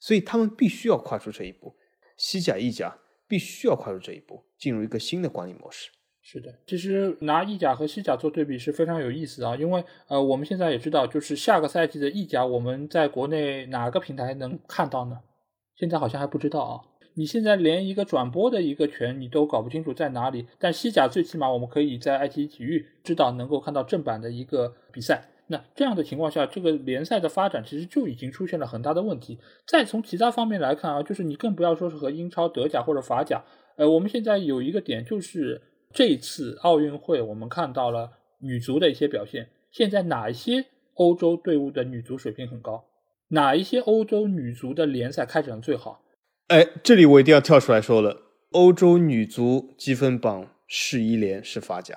所以他们必须要跨出这一步。西甲、意甲必须要跨出这一步，进入一个新的管理模式。是的，其实拿意甲和西甲做对比是非常有意思啊，因为呃，我们现在也知道，就是下个赛季的意甲，我们在国内哪个平台能看到呢？现在好像还不知道啊。你现在连一个转播的一个权你都搞不清楚在哪里，但西甲最起码我们可以在爱奇艺体育知道能够看到正版的一个比赛。那这样的情况下，这个联赛的发展其实就已经出现了很大的问题。再从其他方面来看啊，就是你更不要说是和英超、德甲或者法甲。呃，我们现在有一个点，就是这次奥运会我们看到了女足的一些表现。现在哪一些欧洲队伍的女足水平很高？哪一些欧洲女足的联赛开展最好？哎，这里我一定要跳出来说了，欧洲女足积分榜世一联是法甲。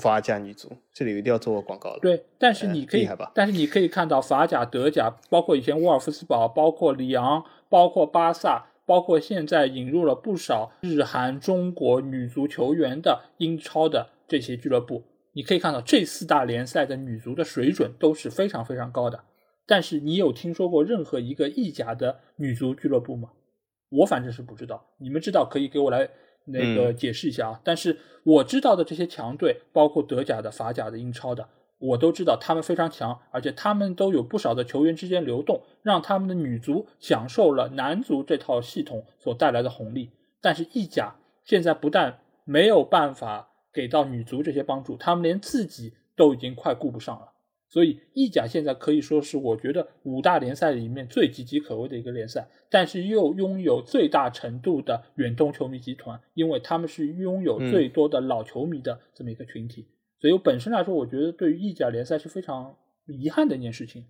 法甲女足，这里一定要做个广告了。对，但是你可以，但是你可以看到法甲、德甲，包括以前沃尔夫斯堡，包括里昂，包括巴萨，包括现在引入了不少日韩、中国女足球员的英超的这些俱乐部，你可以看到这四大联赛的女足的水准都是非常非常高的。但是你有听说过任何一个意甲的女足俱乐部吗？我反正是不知道，你们知道可以给我来。那个解释一下啊，但是我知道的这些强队，包括德甲的、法甲的、英超的，我都知道他们非常强，而且他们都有不少的球员之间流动，让他们的女足享受了男足这套系统所带来的红利。但是意甲现在不但没有办法给到女足这些帮助，他们连自己都已经快顾不上了。所以意甲现在可以说是我觉得五大联赛里面最岌岌可危的一个联赛，但是又拥有最大程度的远东球迷集团，因为他们是拥有最多的老球迷的这么一个群体。所以本身来说，我觉得对于意甲联赛是非常遗憾的一件事情。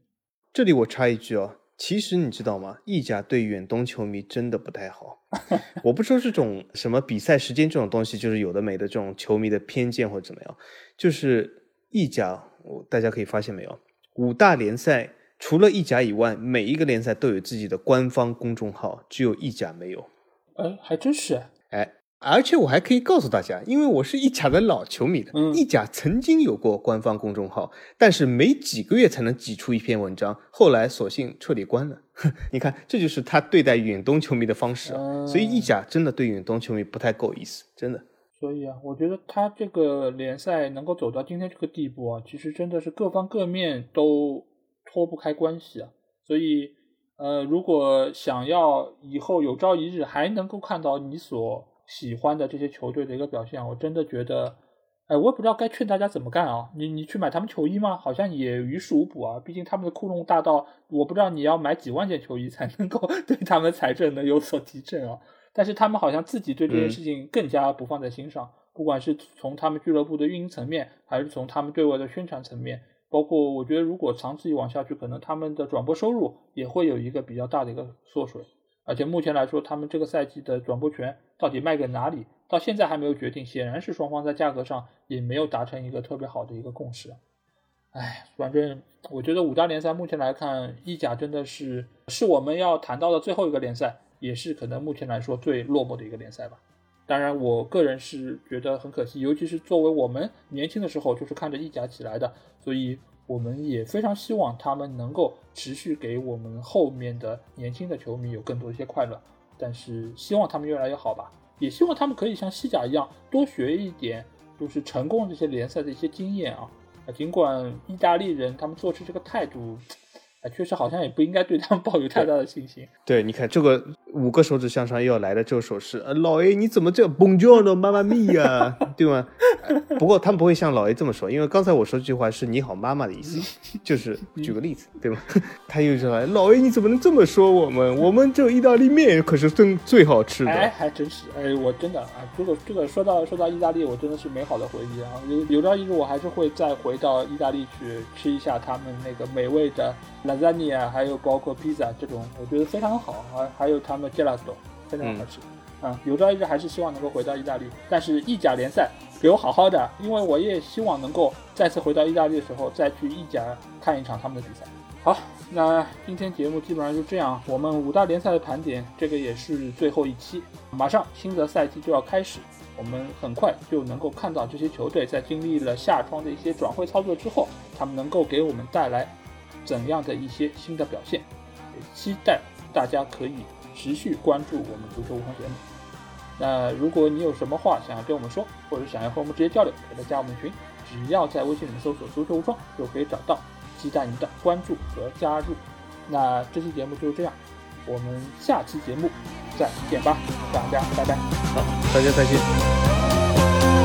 这里我插一句哦，其实你知道吗？意甲对远东球迷真的不太好。[laughs] 我不说这种什么比赛时间这种东西，就是有的没的这种球迷的偏见或者怎么样，就是意甲。大家可以发现没有，五大联赛除了意甲以外，每一个联赛都有自己的官方公众号，只有意甲没有。哎，还真是哎，而且我还可以告诉大家，因为我是意甲的老球迷的，意甲曾经有过官方公众号，但是没几个月才能挤出一篇文章，后来索性彻底关了。[laughs] 你看，这就是他对待远东球迷的方式啊。所以意甲真的对远东球迷不太够意思，真的。所以啊，我觉得他这个联赛能够走到今天这个地步啊，其实真的是各方各面都脱不开关系啊。所以，呃，如果想要以后有朝一日还能够看到你所喜欢的这些球队的一个表现，我真的觉得，哎，我也不知道该劝大家怎么干啊。你你去买他们球衣吗？好像也于事无补啊。毕竟他们的窟窿大到，我不知道你要买几万件球衣才能够 [laughs] 对他们财政能有所提振啊。但是他们好像自己对这件事情更加不放在心上，不管是从他们俱乐部的运营层面，还是从他们对外的宣传层面，包括我觉得如果长此以往下去，可能他们的转播收入也会有一个比较大的一个缩水。而且目前来说，他们这个赛季的转播权到底卖给哪里，到现在还没有决定，显然是双方在价格上也没有达成一个特别好的一个共识。哎，反正我觉得五大联赛目前来看，意甲真的是是我们要谈到的最后一个联赛。也是可能目前来说最落寞的一个联赛吧。当然，我个人是觉得很可惜，尤其是作为我们年轻的时候就是看着意甲起来的，所以我们也非常希望他们能够持续给我们后面的年轻的球迷有更多一些快乐。但是希望他们越来越好吧，也希望他们可以像西甲一样多学一点，就是成功这些联赛的一些经验啊。啊尽管意大利人他们做出这个态度。哎，确实好像也不应该对他们抱有太大的信心。对，你看这个五个手指向上又要来的这个手势，呃，老 A 你怎么这样蹦叫呢？妈妈咪呀，[laughs] 对吗？不过他们不会像老 A 这么说，因为刚才我说这句话是你好妈妈的意思，[laughs] 就是举个例子，对吗？[laughs] 他又说老 A 你怎么能这么说我们？我们这意大利面可是真最好吃的。哎，还真是，哎，我真的啊，这个这个说到说到意大利，我真的是美好的回忆啊。有有朝一日我还是会再回到意大利去吃一下他们那个美味的 lasagna，还有包括披萨这种，我觉得非常好啊。还有他们 gelato，非常好吃。啊，有朝一日还是希望能够回到意大利，但是意甲联赛给我好好的，因为我也希望能够再次回到意大利的时候再去意甲看一场他们的比赛。好，那今天节目基本上就这样，我们五大联赛的盘点，这个也是最后一期，马上新的赛季就要开始，我们很快就能够看到这些球队在经历了夏窗的一些转会操作之后，他们能够给我们带来怎样的一些新的表现，也期待大家可以。持续关注我们足球无双节目。那如果你有什么话想要跟我们说，或者想要和我们直接交流，可以加我们群，只要在微信里面搜索“足球无双”就可以找到。期待您的关注和加入。那这期节目就这样，我们下期节目再见吧，大家拜拜。好，大家再见。